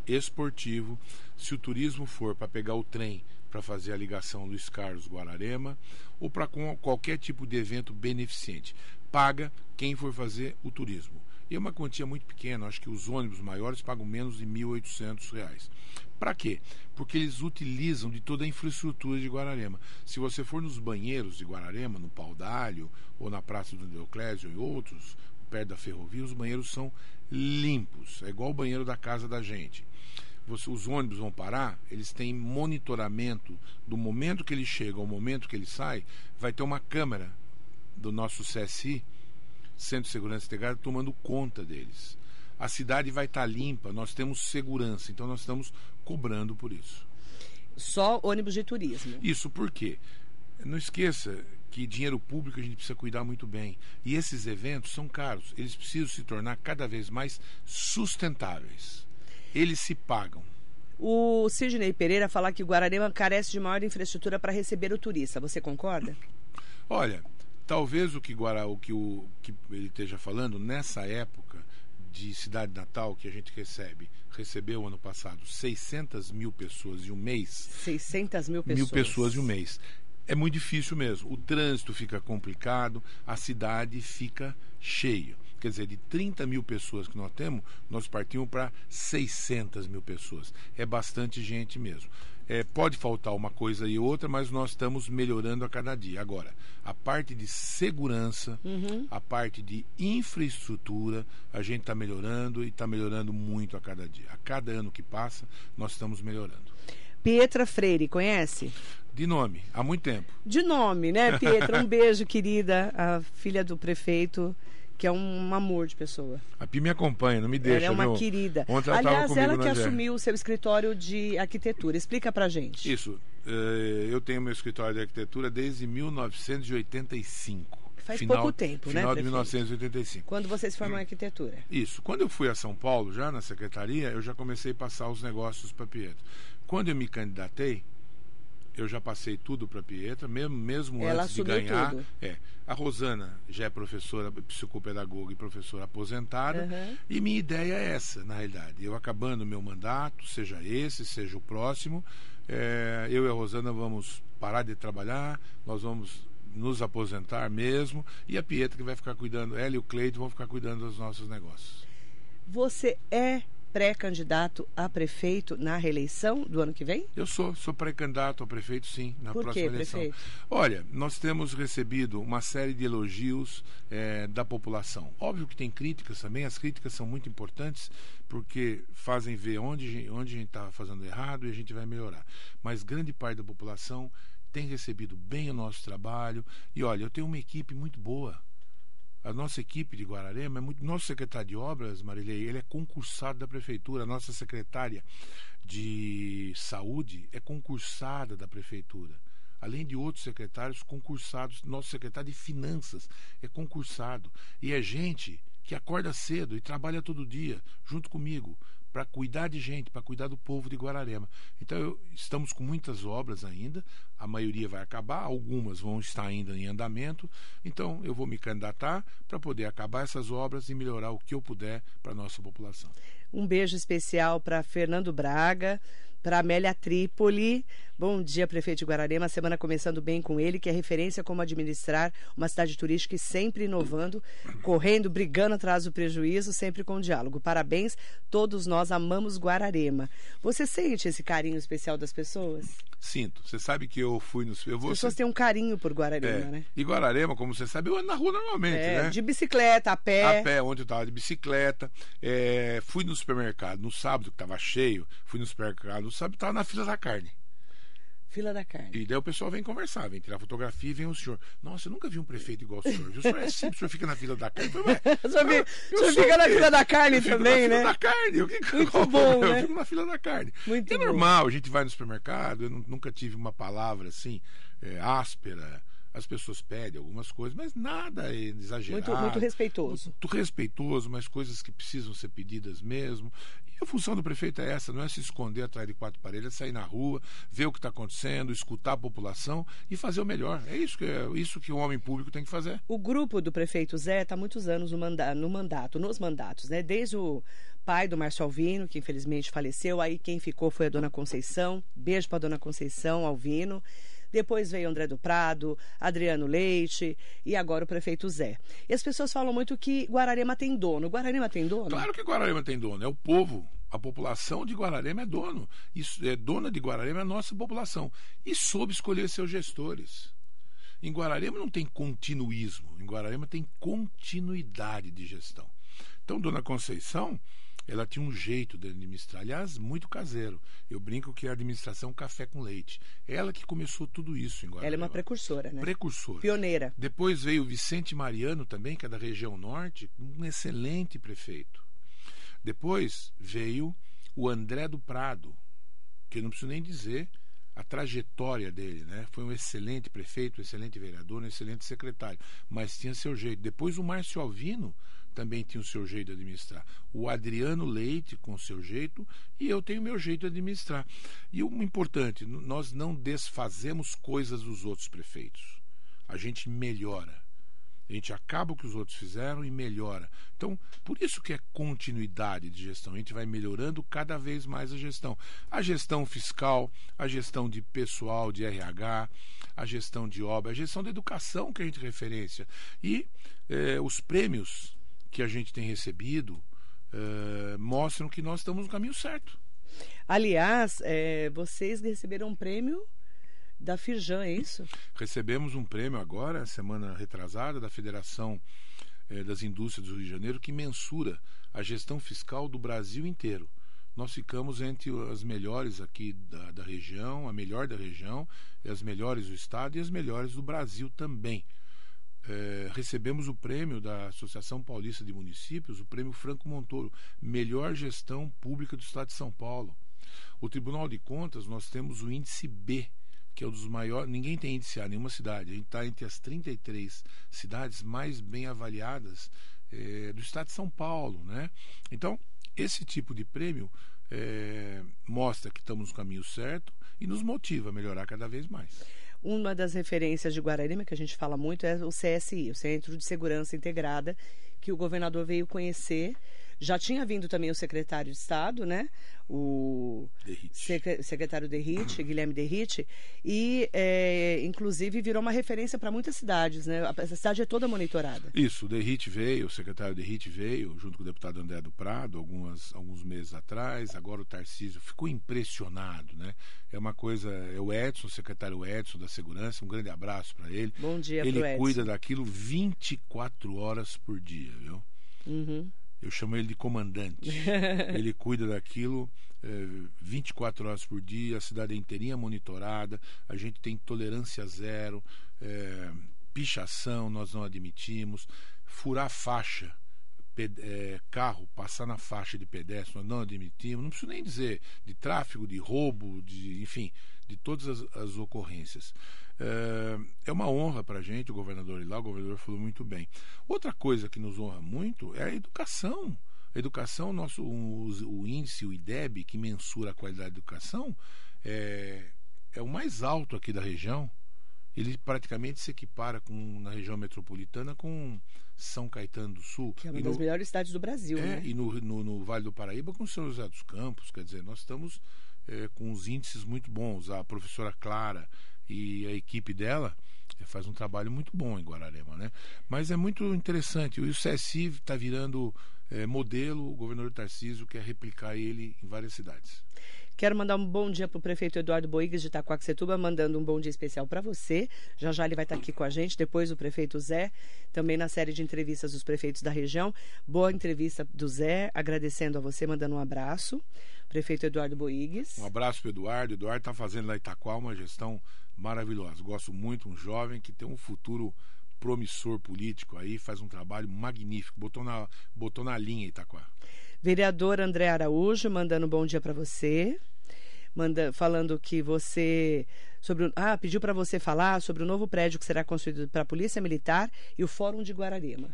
Speaker 2: esportivo, se o turismo for para pegar o trem para fazer a ligação Luiz Carlos Guararema ou para qualquer tipo de evento beneficente. Paga quem for fazer o turismo. E é uma quantia muito pequena, acho que os ônibus maiores pagam menos de R$ 1.800. Para quê? Porque eles utilizam de toda a infraestrutura de Guararema. Se você for nos banheiros de Guararema, no Pau d'Alho, ou na Praça do Deoclésio e outros, perto da ferrovia, os banheiros são limpos. É igual o banheiro da casa da gente você, os ônibus vão parar, eles têm monitoramento do momento que ele chega ao momento que ele sai, vai ter uma câmera do nosso CSI, Centro de Segurança Integrada, tomando conta deles. A cidade vai estar limpa, nós temos segurança, então nós estamos cobrando por isso.
Speaker 1: Só ônibus de turismo.
Speaker 2: Isso por quê? Não esqueça que dinheiro público a gente precisa cuidar muito bem. E esses eventos são caros, eles precisam se tornar cada vez mais sustentáveis eles se pagam.
Speaker 1: O Sidney Pereira fala que o Guararema carece de maior infraestrutura para receber o turista. Você concorda?
Speaker 2: Olha, talvez o que, Guara, o, que o que ele esteja falando nessa época de cidade natal que a gente recebe, recebeu ano passado 600 mil pessoas em um mês.
Speaker 1: 600 mil pessoas.
Speaker 2: Mil pessoas em um mês. É muito difícil mesmo. O trânsito fica complicado, a cidade fica cheia quer dizer, de 30 mil pessoas que nós temos, nós partimos para 600 mil pessoas. É bastante gente mesmo. É, pode faltar uma coisa e outra, mas nós estamos melhorando a cada dia. Agora, a parte de segurança, uhum. a parte de infraestrutura, a gente está melhorando e está melhorando muito a cada dia. A cada ano que passa, nós estamos melhorando.
Speaker 1: Pietra Freire, conhece?
Speaker 2: De nome, há muito tempo.
Speaker 1: De nome, né, Pietra? Um beijo, querida, a filha do prefeito que é um amor de pessoa.
Speaker 2: A Pi me acompanha, não me deixa.
Speaker 1: Ela é uma querida.
Speaker 2: Ontem
Speaker 1: ela
Speaker 2: Aliás,
Speaker 1: ela que assumiu o seu escritório de arquitetura. Explica pra gente.
Speaker 2: Isso. Eh, eu tenho meu escritório de arquitetura desde 1985.
Speaker 1: Faz
Speaker 2: final,
Speaker 1: pouco tempo,
Speaker 2: final
Speaker 1: né?
Speaker 2: Final de 1985.
Speaker 1: Quando você se formou em arquitetura.
Speaker 2: Isso. Quando eu fui a São Paulo, já na secretaria, eu já comecei a passar os negócios para Pietro. Quando eu me candidatei, eu já passei tudo para a Pietra, mesmo, mesmo
Speaker 1: Ela
Speaker 2: antes de ganhar.
Speaker 1: Tudo.
Speaker 2: É, a Rosana já é professora, psicopedagoga e professora aposentada. Uhum. E minha ideia é essa, na realidade. Eu acabando meu mandato, seja esse, seja o próximo, é, eu e a Rosana vamos parar de trabalhar, nós vamos nos aposentar mesmo, e a Pietra que vai ficar cuidando, ela e o Cleito vão ficar cuidando dos nossos negócios.
Speaker 1: Você é pré-candidato a prefeito na reeleição do ano que vem?
Speaker 2: Eu sou, sou pré-candidato a prefeito, sim, na
Speaker 1: Por
Speaker 2: próxima
Speaker 1: quê,
Speaker 2: eleição.
Speaker 1: Prefeito?
Speaker 2: Olha, nós temos recebido uma série de elogios é, da população. Óbvio que tem críticas também, as críticas são muito importantes porque fazem ver onde, onde a gente está fazendo errado e a gente vai melhorar. Mas grande parte da população tem recebido bem o nosso trabalho e olha, eu tenho uma equipe muito boa a nossa equipe de Guararema é muito. Nosso secretário de obras, Marilei, ele é concursado da prefeitura. A nossa secretária de saúde é concursada da prefeitura. Além de outros secretários concursados, nosso secretário de finanças é concursado. E é gente que acorda cedo e trabalha todo dia, junto comigo, para cuidar de gente, para cuidar do povo de Guararema. Então, eu, estamos com muitas obras ainda, a maioria vai acabar, algumas vão estar ainda em andamento. Então, eu vou me candidatar para poder acabar essas obras e melhorar o que eu puder para a nossa população.
Speaker 1: Um beijo especial para Fernando Braga, para Amélia Trípoli. Bom dia, prefeito de Guararema. A semana começando bem com ele, que é referência como administrar uma cidade turística e sempre inovando, correndo, brigando atrás do prejuízo, sempre com diálogo. Parabéns, todos nós amamos Guararema. Você sente esse carinho especial das pessoas?
Speaker 2: Sinto. Você sabe que eu fui nos. Eu
Speaker 1: vou As pessoas têm um carinho por Guararema,
Speaker 2: é.
Speaker 1: né?
Speaker 2: E Guararema, como você sabe, eu ando na rua normalmente,
Speaker 1: é,
Speaker 2: né?
Speaker 1: De bicicleta, a pé.
Speaker 2: A pé, onde eu estava de bicicleta. É, fui no supermercado no sábado, que estava cheio, fui no supermercado no sábado, estava na fila da carne.
Speaker 1: Fila da carne.
Speaker 2: E daí o pessoal vem conversar, vem tirar fotografia e vem o senhor. Nossa, eu nunca vi um prefeito igual o senhor. O senhor é sempre, o senhor fica na fila da carne. Eu falei,
Speaker 1: o senhor, fica, o senhor fica na fila da carne também,
Speaker 2: na
Speaker 1: né?
Speaker 2: Fila da carne. Eu, que,
Speaker 1: Muito bom,
Speaker 2: eu
Speaker 1: né?
Speaker 2: fico na fila da carne.
Speaker 1: Muito
Speaker 2: é
Speaker 1: bom.
Speaker 2: normal, a gente vai no supermercado, eu nunca tive uma palavra assim, é, áspera. As pessoas pedem algumas coisas, mas nada é exagerado.
Speaker 1: Muito, muito respeitoso.
Speaker 2: Muito respeitoso, mas coisas que precisam ser pedidas mesmo. A função do prefeito é essa, não é se esconder atrás de quatro paredes, é sair na rua, ver o que está acontecendo, escutar a população e fazer o melhor. É isso que, é isso que o homem público tem que fazer.
Speaker 1: O grupo do prefeito Zé está muitos anos no, manda no mandato, nos mandatos, né? Desde o pai do Márcio Alvino, que infelizmente faleceu, aí quem ficou foi a dona Conceição. Beijo para a dona Conceição Alvino. Depois veio André do Prado, Adriano Leite e agora o prefeito Zé. E as pessoas falam muito que Guararema tem dono. Guararema tem dono?
Speaker 2: Claro que Guararema tem dono, é o povo. A população de Guararema é dono. Isso é dona de Guararema é a nossa população. E soube escolher seus gestores. Em Guararema não tem continuismo, em Guararema tem continuidade de gestão. Então, Dona Conceição, ela tinha um jeito de administrar, aliás, muito caseiro. Eu brinco que é a administração café com leite. Ela que começou tudo isso em Guararema.
Speaker 1: Ela é uma precursora, né?
Speaker 2: Precursora.
Speaker 1: Pioneira.
Speaker 2: Depois veio o Vicente Mariano também, que é da região norte, um excelente prefeito. Depois veio o André do Prado, que eu não preciso nem dizer a trajetória dele, né? Foi um excelente prefeito, um excelente vereador, um excelente secretário, mas tinha seu jeito. Depois o Márcio Alvino também tinha o seu jeito de administrar. O Adriano Leite com o seu jeito e eu tenho o meu jeito de administrar. E o importante, nós não desfazemos coisas dos outros prefeitos. A gente melhora. A gente acaba o que os outros fizeram e melhora. Então, por isso que é continuidade de gestão. A gente vai melhorando cada vez mais a gestão. A gestão fiscal, a gestão de pessoal, de RH, a gestão de obra, a gestão da educação que a gente referência. E eh, os prêmios que a gente tem recebido eh, mostram que nós estamos no caminho certo.
Speaker 1: Aliás, eh, vocês receberam um prêmio da Firjan, é isso?
Speaker 2: Recebemos um prêmio agora, semana retrasada, da Federação eh, das Indústrias do Rio de Janeiro, que mensura a gestão fiscal do Brasil inteiro. Nós ficamos entre as melhores aqui da, da região, a melhor da região, as melhores do estado e as melhores do Brasil também. É, recebemos o prêmio da Associação Paulista de Municípios, o prêmio Franco Montoro, melhor gestão pública do estado de São Paulo. O Tribunal de Contas, nós temos o índice B, que é um dos maiores. Ninguém tem índice A, nenhuma cidade. A gente está entre as 33 cidades mais bem avaliadas é, do estado de São Paulo. Né? Então, esse tipo de prêmio é, mostra que estamos no caminho certo e nos motiva a melhorar cada vez mais.
Speaker 1: Uma das referências de Guararema, que a gente fala muito, é o CSI, o Centro de Segurança Integrada, que o governador veio conhecer. Já tinha vindo também o secretário de Estado, né? O secre secretário Derrite, Guilherme Derrite, e é, inclusive virou uma referência para muitas cidades, né? A cidade é toda monitorada.
Speaker 2: Isso, o Derrite veio, o secretário Derrite veio, junto com o deputado André do Prado, algumas, alguns meses atrás. Agora o Tarcísio ficou impressionado, né? É uma coisa, é o Edson, o secretário Edson da Segurança, um grande abraço para ele.
Speaker 1: Bom dia,
Speaker 2: Ele cuida daquilo 24 horas por dia, viu?
Speaker 1: Uhum.
Speaker 2: Eu chamo ele de comandante. ele cuida daquilo é, 24 horas por dia, a cidade é inteirinha monitorada, a gente tem tolerância zero, é, pichação nós não admitimos, furar faixa, é, carro passar na faixa de pedestre nós não admitimos, não preciso nem dizer de tráfego, de roubo, de enfim, de todas as, as ocorrências. É, é uma honra para a gente, o governador ir lá, o governador falou muito bem. Outra coisa que nos honra muito é a educação. A educação, nosso, o, o índice, o IDEB, que mensura a qualidade da educação, é, é o mais alto aqui da região. Ele praticamente se equipara com, na região metropolitana com São Caetano do Sul.
Speaker 1: Que é uma
Speaker 2: e
Speaker 1: das
Speaker 2: no,
Speaker 1: melhores cidades do Brasil.
Speaker 2: É,
Speaker 1: né?
Speaker 2: e no, no, no, Vale do Paraíba com São José dos Campos. Quer dizer, nós estamos é, com os índices muito bons. A professora Clara e a equipe dela faz um trabalho muito bom em Guararema, né? Mas é muito interessante. O CSI está virando é, modelo, o governador Tarcísio quer replicar ele em várias cidades.
Speaker 1: Quero mandar um bom dia para o prefeito Eduardo Boigas de Itacoaxetuba, mandando um bom dia especial para você. Já já ele vai estar aqui com a gente, depois o prefeito Zé, também na série de entrevistas dos prefeitos da região. Boa entrevista do Zé, agradecendo a você, mandando um abraço. Prefeito Eduardo Boigues.
Speaker 2: Um abraço para Eduardo. Eduardo está fazendo lá em Itaquá uma gestão maravilhosa. Gosto muito, um jovem que tem um futuro promissor político aí, faz um trabalho magnífico. Botou na, botou na linha Itaquá.
Speaker 1: Vereador André Araújo, mandando um bom dia para você. Manda, falando que você sobre ah pediu para você falar sobre o novo prédio que será construído para a Polícia Militar e o Fórum de Guararema.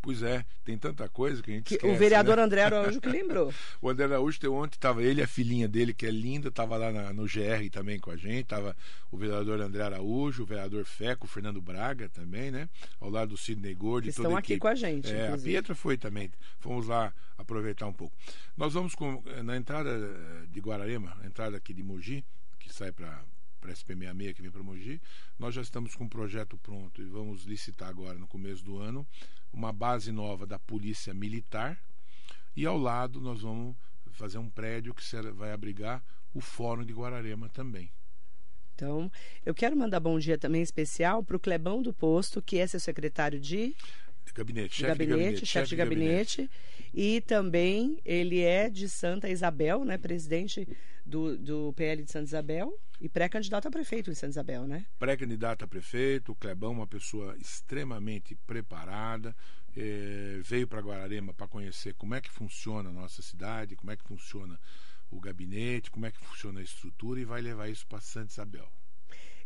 Speaker 2: Pois é, tem tanta coisa que a gente
Speaker 1: que
Speaker 2: esquece,
Speaker 1: O vereador
Speaker 2: né?
Speaker 1: André Araújo que lembrou.
Speaker 2: o André Araújo tem ontem, estava ele a filhinha dele, que é linda, estava lá na, no GR também com a gente, estava o vereador André Araújo, o vereador Feco, o Fernando Braga também, né? Ao lado do Sidney Gordo e toda
Speaker 1: Estão aqui com a gente.
Speaker 2: É, a. Pietra foi também. Fomos lá aproveitar um pouco. Nós vamos com, na entrada eh, de Guararema, na entrada aqui de Mogi, que sai para para SP66 que vem para Mogi, nós já estamos com um projeto pronto e vamos licitar agora no começo do ano uma base nova da Polícia Militar e ao lado nós vamos fazer um prédio que vai abrigar o Fórum de Guararema também.
Speaker 1: Então, eu quero mandar bom dia também especial para o Clebão do Posto, que é seu secretário de
Speaker 2: Gabinete, chefe
Speaker 1: gabinete,
Speaker 2: de gabinete,
Speaker 1: chefe de gabinete. E também ele é de Santa Isabel, né? Presidente do, do PL de Santa Isabel e pré-candidato a prefeito de Santa Isabel, né?
Speaker 2: Pré-candidato a prefeito, o Clebão, uma pessoa extremamente preparada, eh, veio para Guararema para conhecer como é que funciona a nossa cidade, como é que funciona o gabinete, como é que funciona a estrutura e vai levar isso para Santa Isabel.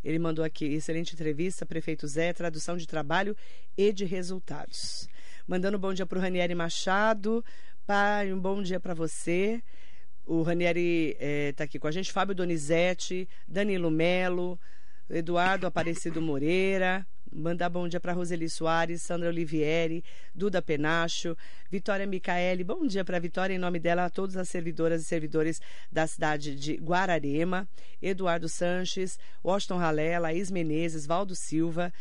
Speaker 1: Ele mandou aqui, excelente entrevista, prefeito Zé, tradução de trabalho e de resultados. Mandando um bom dia para o Ranieri Machado. Pai, um bom dia para você. O Ranieri está aqui com a gente, Fábio Donizete, Danilo Melo, Eduardo Aparecido Moreira, mandar bom dia para Roseli Soares, Sandra Olivieri, Duda Penacho, Vitória Micaeli. Bom dia para Vitória, em nome dela, a todas as servidoras e servidores da cidade de Guararema, Eduardo Sanches, Washington Ralé, Laís Menezes, Valdo Silva.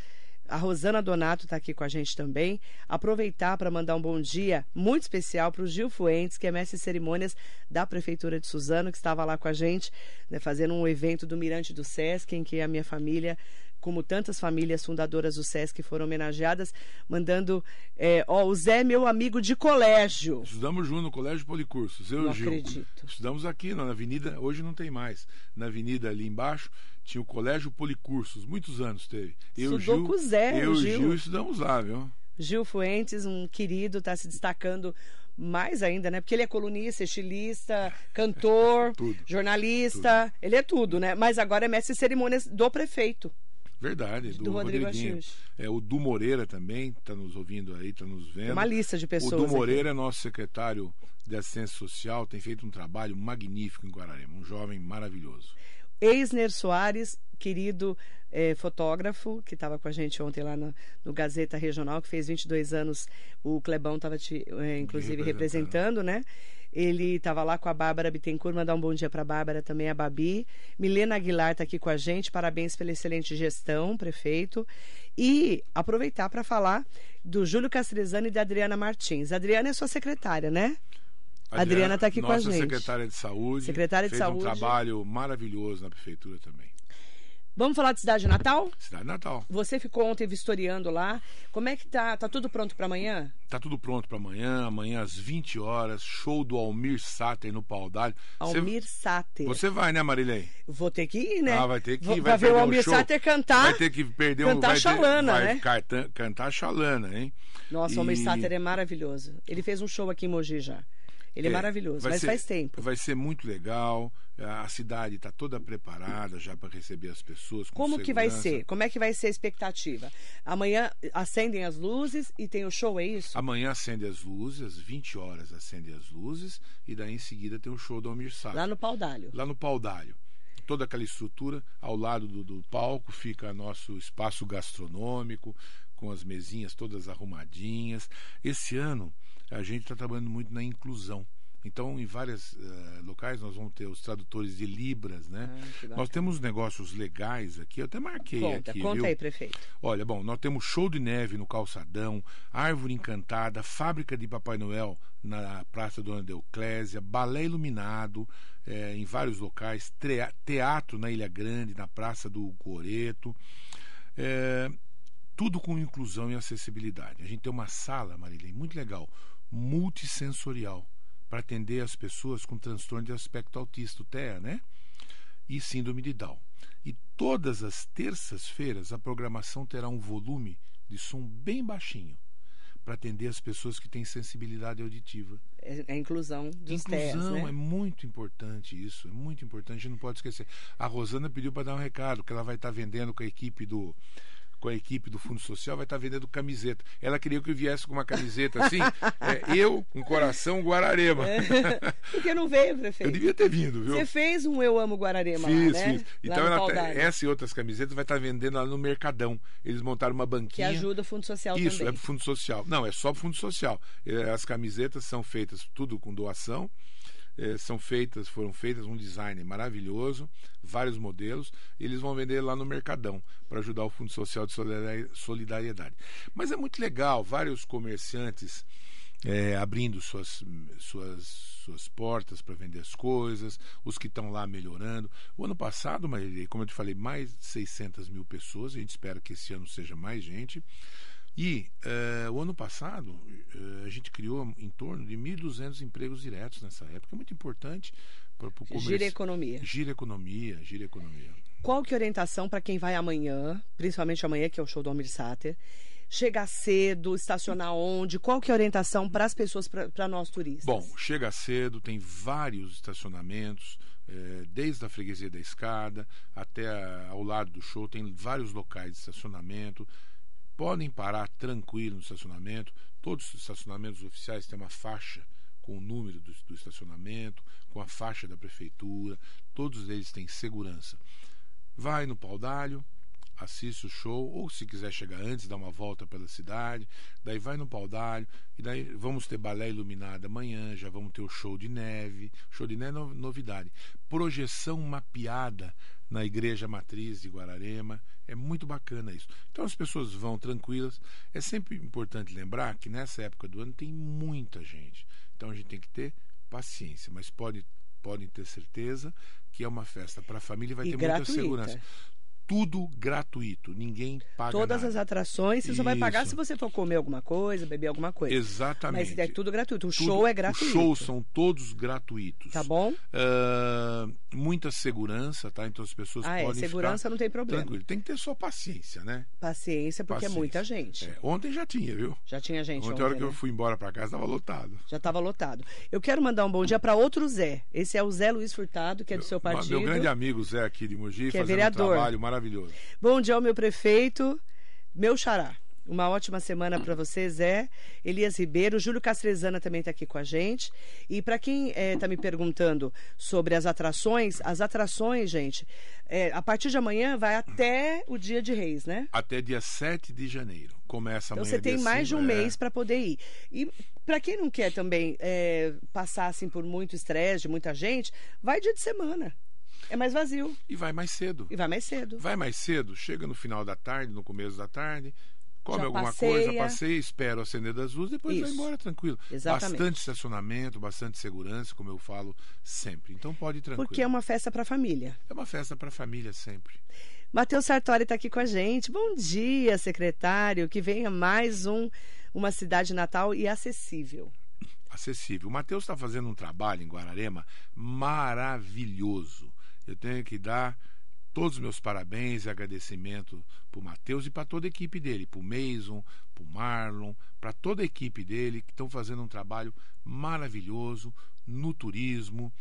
Speaker 1: A Rosana Donato está aqui com a gente também. Aproveitar para mandar um bom dia muito especial para o Gil Fuentes, que é mestre de cerimônias da Prefeitura de Suzano, que estava lá com a gente, né, fazendo um evento do Mirante do Sesc, em que a minha família como tantas famílias fundadoras do SESC foram homenageadas, mandando, é, ó, o Zé é meu amigo de colégio.
Speaker 2: Estudamos junto no Colégio Policursos, eu
Speaker 1: Não
Speaker 2: e o Gil.
Speaker 1: acredito.
Speaker 2: Estudamos aqui na avenida, hoje não tem mais. Na avenida ali embaixo tinha o Colégio Policursos, muitos anos teve. Eu,
Speaker 1: Estudou
Speaker 2: Gil,
Speaker 1: com o Zé,
Speaker 2: eu
Speaker 1: o Gil.
Speaker 2: Gil estudamos lá, viu?
Speaker 1: Gil Fuentes, um querido, está se destacando mais ainda, né? Porque ele é colunista, estilista, cantor,
Speaker 2: Tudo.
Speaker 1: jornalista, ele é tudo, né? Mas agora é mestre de cerimônias do prefeito,
Speaker 2: Verdade, do,
Speaker 1: do Rodrigo
Speaker 2: Rodriguinho. É, o Du Moreira também está nos ouvindo aí, está nos vendo.
Speaker 1: Tem uma lista de pessoas.
Speaker 2: O Du
Speaker 1: aqui.
Speaker 2: Moreira é nosso secretário de assistência social, tem feito um trabalho magnífico em Guararema, um jovem maravilhoso.
Speaker 1: Eisner Soares, querido eh, fotógrafo, que estava com a gente ontem lá no, no Gazeta Regional, que fez 22 anos. O Clebão estava, inclusive, representando, né? Ele estava lá com a Bárbara Bittencourt, mandar um bom dia para a Bárbara, também a Babi. Milena Aguilar está aqui com a gente, parabéns pela excelente gestão, prefeito. E aproveitar para falar do Júlio Castrezani e da Adriana Martins. A Adriana é sua secretária, né? A Adriana tá aqui com a
Speaker 2: nossa
Speaker 1: gente.
Speaker 2: secretária de saúde.
Speaker 1: Secretária de
Speaker 2: fez
Speaker 1: Saúde.
Speaker 2: um trabalho maravilhoso na prefeitura também.
Speaker 1: Vamos falar de Cidade Natal?
Speaker 2: Cidade Natal.
Speaker 1: Você ficou ontem vistoriando lá. Como é que tá? Tá tudo pronto para amanhã?
Speaker 2: Tá tudo pronto para amanhã, amanhã às 20 horas, show do Almir Sater no Pau d'Alho. Você-
Speaker 1: Almir Sater.
Speaker 2: Você vai, né, Marilei?
Speaker 1: Vou ter que ir, né?
Speaker 2: Ah, vai ter que ir,
Speaker 1: Pra
Speaker 2: vai
Speaker 1: ver o
Speaker 2: um
Speaker 1: Almir
Speaker 2: show.
Speaker 1: Sater cantar.
Speaker 2: Vai ter que perder um
Speaker 1: cantar
Speaker 2: vai ter-
Speaker 1: Xalana,
Speaker 2: vai
Speaker 1: né?
Speaker 2: Cantar, cantar Xalana, hein?
Speaker 1: Nossa, o
Speaker 2: E-
Speaker 1: Almir Sater é maravilhoso. Ele fez um show aqui em Mogi já. Ele é,
Speaker 2: É,
Speaker 1: maravilhoso, mas
Speaker 2: ser-
Speaker 1: faz tempo.
Speaker 2: Vai ser muito legal. A cidade está toda preparada já para receber as pessoas. Com
Speaker 1: Como que vai
Speaker 2: segurança.
Speaker 1: ser? Como é que vai ser a expectativa? Amanhã acendem as luzes e tem o show, é isso?
Speaker 2: Amanhã acende as luzes, às 20 horas acende as luzes, e daí em seguida tem o show do Almir Sater.
Speaker 1: Lá no Pau d'Alho.
Speaker 2: lá no Pau d'Alho. Toda aquela estrutura, ao lado do, do palco fica nosso espaço gastronômico, com as mesinhas todas arrumadinhas. Esse ano a gente está trabalhando muito na inclusão. Então, em vários uh, locais, nós vamos ter os tradutores de Libras, né?
Speaker 1: Ah,
Speaker 2: nós temos negócios legais aqui, eu até marquei
Speaker 1: conta,
Speaker 2: aqui.
Speaker 1: Conta
Speaker 2: viu?
Speaker 1: aí, prefeito.
Speaker 2: Olha, bom, nós temos show de neve no calçadão, árvore encantada, fábrica de Papai Noel na Praça Dona Deoclésia, balé iluminado é, em vários locais, teatro na Ilha Grande, na Praça do Coreto. É, tudo com inclusão e acessibilidade. A gente tem uma sala, Marilene, muito legal, multissensorial para atender as pessoas com transtorno de aspecto autista, o TEA, né? E síndrome de Down. E todas as terças-feiras a programação terá um volume de som bem baixinho para atender as pessoas que têm sensibilidade auditiva.
Speaker 1: É a inclusão dos
Speaker 2: Inclusão
Speaker 1: TEAs, né?
Speaker 2: é muito importante isso, é muito importante, a gente não pode esquecer. A Rosana pediu para dar um recado que ela vai estar tá vendendo com a equipe do com a equipe do Fundo Social, vai estar vendendo camiseta. Ela queria que eu viesse com uma camiseta assim, é, eu, um coração Guararema. É,
Speaker 1: porque não veio, prefeito.
Speaker 2: Eu devia ter vindo, viu?
Speaker 1: Você fez um Eu Amo Guararema
Speaker 2: fiz,
Speaker 1: lá, né?
Speaker 2: Fiz. Então, ela, essa e outras camisetas vai estar vendendo lá no Mercadão. Eles montaram uma banquinha.
Speaker 1: Que ajuda o Fundo Social
Speaker 2: Isso,
Speaker 1: também.
Speaker 2: é pro Fundo Social. Não, é só pro Fundo Social. É, as camisetas são feitas tudo com doação é, são feitas, foram feitas um design maravilhoso, vários modelos, e eles vão vender lá no Mercadão para ajudar o Fundo Social de Solidariedade. Mas é muito legal, vários comerciantes é, abrindo suas, suas, suas portas para vender as coisas, os que estão lá melhorando. O ano passado, como eu te falei, mais de 600 mil pessoas, a gente espera que esse ano seja mais gente. E uh, o ano passado uh, a gente criou em torno de 1.200 empregos diretos nessa época, é muito importante para o comércio.
Speaker 1: Gira economia.
Speaker 2: Gira economia, gira economia.
Speaker 1: Qual que é a orientação para quem vai amanhã, principalmente amanhã, que é o show do Almir Sater? Chegar cedo, estacionar onde? Qual que é a orientação para as pessoas, para nós turistas?
Speaker 2: Bom, chega cedo, tem vários estacionamentos, é, desde a freguesia da escada até a, ao lado do show, tem vários locais de estacionamento podem parar tranquilo no estacionamento. Todos os estacionamentos oficiais têm uma faixa com o número do, do estacionamento, com a faixa da prefeitura. Todos eles têm segurança. Vai no pau d'alho, assiste o show, ou se quiser chegar antes, dá uma volta pela cidade, daí vai no pau d'alho, e daí vamos ter balé iluminado amanhã, já vamos ter o show de neve, show de neve é novidade, projeção mapeada na igreja matriz de Guararema, é muito bacana isso. Então as pessoas vão tranquilas. É sempre importante lembrar que nessa época do ano tem muita gente. Então a gente tem que ter paciência, mas pode podem ter certeza que é uma festa para a família e vai
Speaker 1: e
Speaker 2: ter
Speaker 1: gratuita.
Speaker 2: muita segurança tudo gratuito, ninguém paga
Speaker 1: Todas
Speaker 2: nada.
Speaker 1: as atrações, você
Speaker 2: Isso.
Speaker 1: só vai pagar se você for comer alguma coisa, beber alguma coisa.
Speaker 2: Exatamente.
Speaker 1: Mas é tudo gratuito. O
Speaker 2: Tudo-
Speaker 1: show é gratuito.
Speaker 2: Os shows são todos gratuitos.
Speaker 1: Tá bom?
Speaker 2: Ah, muita segurança, tá? Então as pessoas
Speaker 1: Ah, é.
Speaker 2: podem
Speaker 1: Segurança não tem problema.
Speaker 2: tranquilo. Tem que ter só paciência, né?
Speaker 1: Paciência, porque
Speaker 2: Paciência.
Speaker 1: é muita gente.
Speaker 2: É, ontem já tinha, viu?
Speaker 1: Já tinha gente
Speaker 2: ontem,
Speaker 1: ontem,
Speaker 2: a hora que
Speaker 1: né?
Speaker 2: eu fui embora para casa, estava lotado.
Speaker 1: Já estava lotado. Eu quero mandar um bom dia para outro Zé. Esse é o Zé Luiz Furtado, que é do seu partido.
Speaker 2: Meu grande amigo Zé aqui de Mogi,
Speaker 1: Que é
Speaker 2: fazendo
Speaker 1: vereador.
Speaker 2: um trabalho maravilhoso.
Speaker 1: Bom dia ao meu prefeito, meu xará. Uma ótima semana para você, Zé. Elias Ribeiro, Júlio Castrezana também está aqui com a gente. E para quem está me perguntando sobre as atrações, as atrações, gente, é, a partir de amanhã vai até o dia de Reis, né?
Speaker 2: Até dia 7 de janeiro. Começa
Speaker 1: Então
Speaker 2: amanhã.
Speaker 1: você tem mais de um
Speaker 2: é.
Speaker 1: mês para poder ir. E para quem não quer também é, passar assim por muito estresse de muita gente, vai dia de semana. É mais vazio
Speaker 2: E vai mais cedo.
Speaker 1: e vai mais cedo.
Speaker 2: Vai mais cedo, chega no final da tarde, no começo da tarde, come
Speaker 1: Já
Speaker 2: alguma
Speaker 1: passeia.
Speaker 2: coisa, passeia, espera o acender das luzes, depois vai
Speaker 1: Isso.
Speaker 2: embora tranquilo.
Speaker 1: Exatamente.
Speaker 2: Bastante estacionamento, bastante segurança, como eu falo sempre. Então pode ir tranquilo.
Speaker 1: Porque é uma festa para a família.
Speaker 2: É uma festa para a família sempre.
Speaker 1: Matheus Sartori está aqui com a gente. Bom dia, secretário. Que venha mais um uma cidade natal e acessível.
Speaker 2: acessível. O Matheus está fazendo um trabalho em Guararema maravilhoso. Eu tenho que dar todos os meus parabéns e agradecimento para o Matheus e para toda a equipe dele, para o Mason, para o Marlon, para toda a equipe dele que estão fazendo um trabalho maravilhoso no turismo.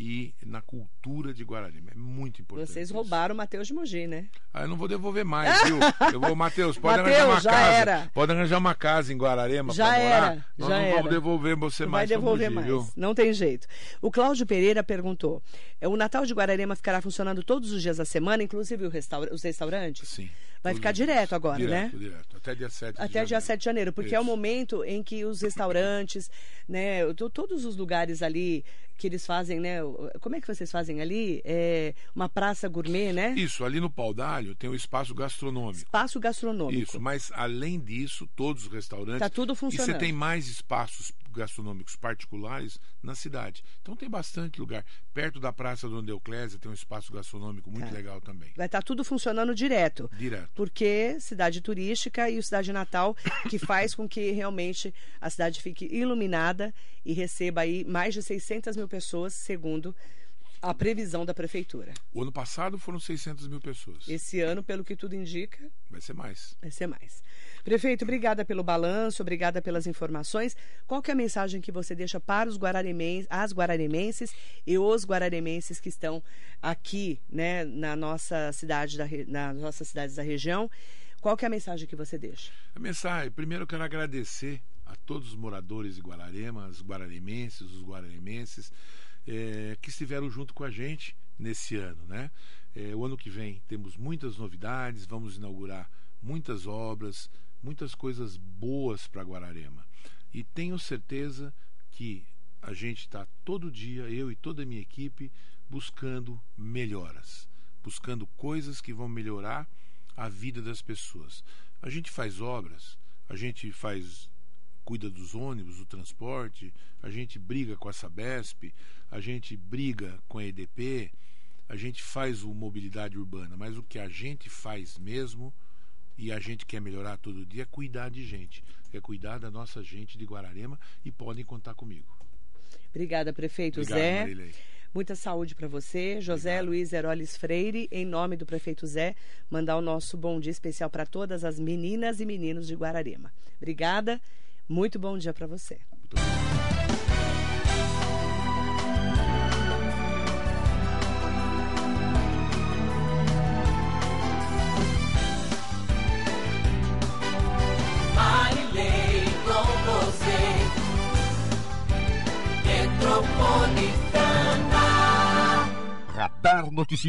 Speaker 2: E na cultura de Guararema. É muito importante.
Speaker 1: Vocês
Speaker 2: isso.
Speaker 1: roubaram o Matheus de Mogi, né?
Speaker 2: Ah, eu não vou devolver mais, viu? Eu vou, Matheus, pode
Speaker 1: Mateus,
Speaker 2: arranjar uma
Speaker 1: já
Speaker 2: casa.
Speaker 1: era.
Speaker 2: Pode arranjar uma casa em Guararema
Speaker 1: Já
Speaker 2: pra morar.
Speaker 1: era,
Speaker 2: Nós
Speaker 1: já
Speaker 2: não
Speaker 1: era.
Speaker 2: vamos devolver você
Speaker 1: Não
Speaker 2: mais
Speaker 1: vai devolver
Speaker 2: Mogi,
Speaker 1: mais.
Speaker 2: viu?
Speaker 1: Não tem jeito. O Cláudio Pereira perguntou: é, o Natal de Guararema ficará funcionando todos os dias da semana, inclusive o restaura- os restaurantes?
Speaker 2: Sim.
Speaker 1: Vai ficar direto agora,
Speaker 2: direto,
Speaker 1: né?
Speaker 2: Direto, Até dia 7 de
Speaker 1: Até
Speaker 2: janeiro.
Speaker 1: dia 7 de janeiro, porque é o
Speaker 2: Isso.
Speaker 1: momento em que os restaurantes, né, to- todos os lugares ali que eles fazem, né, como é que vocês fazem ali? É uma praça gourmet, né?
Speaker 2: Isso, ali no Pau d'Alho tem o espaço gastronômico.
Speaker 1: Espaço gastronômico.
Speaker 2: Isso, mas além disso, todos os restaurantes.
Speaker 1: Tá tudo
Speaker 2: E
Speaker 1: funcionando.
Speaker 2: você tem mais espaços gastronômicos particulares na cidade. Então tem bastante lugar. Perto da Praça do Euclésia tem um espaço gastronômico muito
Speaker 1: Tá.
Speaker 2: legal também.
Speaker 1: Vai estar tudo funcionando direto.
Speaker 2: Direto.
Speaker 1: Porque cidade turística e o Cidade Natal, que faz com que realmente a cidade fique iluminada e receba aí mais de 600 mil pessoas, segundo a previsão da prefeitura.
Speaker 2: O ano passado foram 600 mil pessoas.
Speaker 1: Esse ano, pelo que tudo indica,
Speaker 2: Vai ser mais.
Speaker 1: vai ser mais. Prefeito, obrigada pelo balanço, obrigada pelas informações. Qual que é a mensagem que você deixa para os guararemens, as guararemenses e os guararemenses que estão aqui, né, na nossa cidade, da, nas nossas cidades da região? Qual que é a mensagem que você deixa?
Speaker 2: A mensagem, primeiro eu quero agradecer a todos os moradores de Guararema, os guararemenses, os guararemenses, eh, que estiveram junto com a gente nesse ano. Né? Eh, o ano que vem temos muitas novidades, vamos inaugurar muitas obras, muitas coisas boas para Guararema. E tenho certeza que a gente está todo dia, eu e toda a minha equipe, buscando melhoras, buscando coisas que vão melhorar a vida das pessoas. A gente faz obras, a gente faz cuida dos ônibus, do transporte, a gente briga com a Sabesp, a gente briga com a EDP, a gente faz o mobilidade urbana, mas o que a gente faz mesmo e a gente quer melhorar todo dia é cuidar de gente, é cuidar da nossa gente de Guararema e podem contar comigo.
Speaker 1: Obrigada, prefeito
Speaker 2: Obrigado,
Speaker 1: Zé.
Speaker 2: Marilei.
Speaker 1: Muita saúde para você. José
Speaker 2: Obrigado.
Speaker 1: Luiz Heroles Freire, em nome do prefeito Zé, mandar o nosso bom dia especial para todas as meninas e meninos de Guararema. Obrigada. Muito bom dia para você.
Speaker 3: Marilei com você. Metropolitana.
Speaker 4: Radar Noticioso.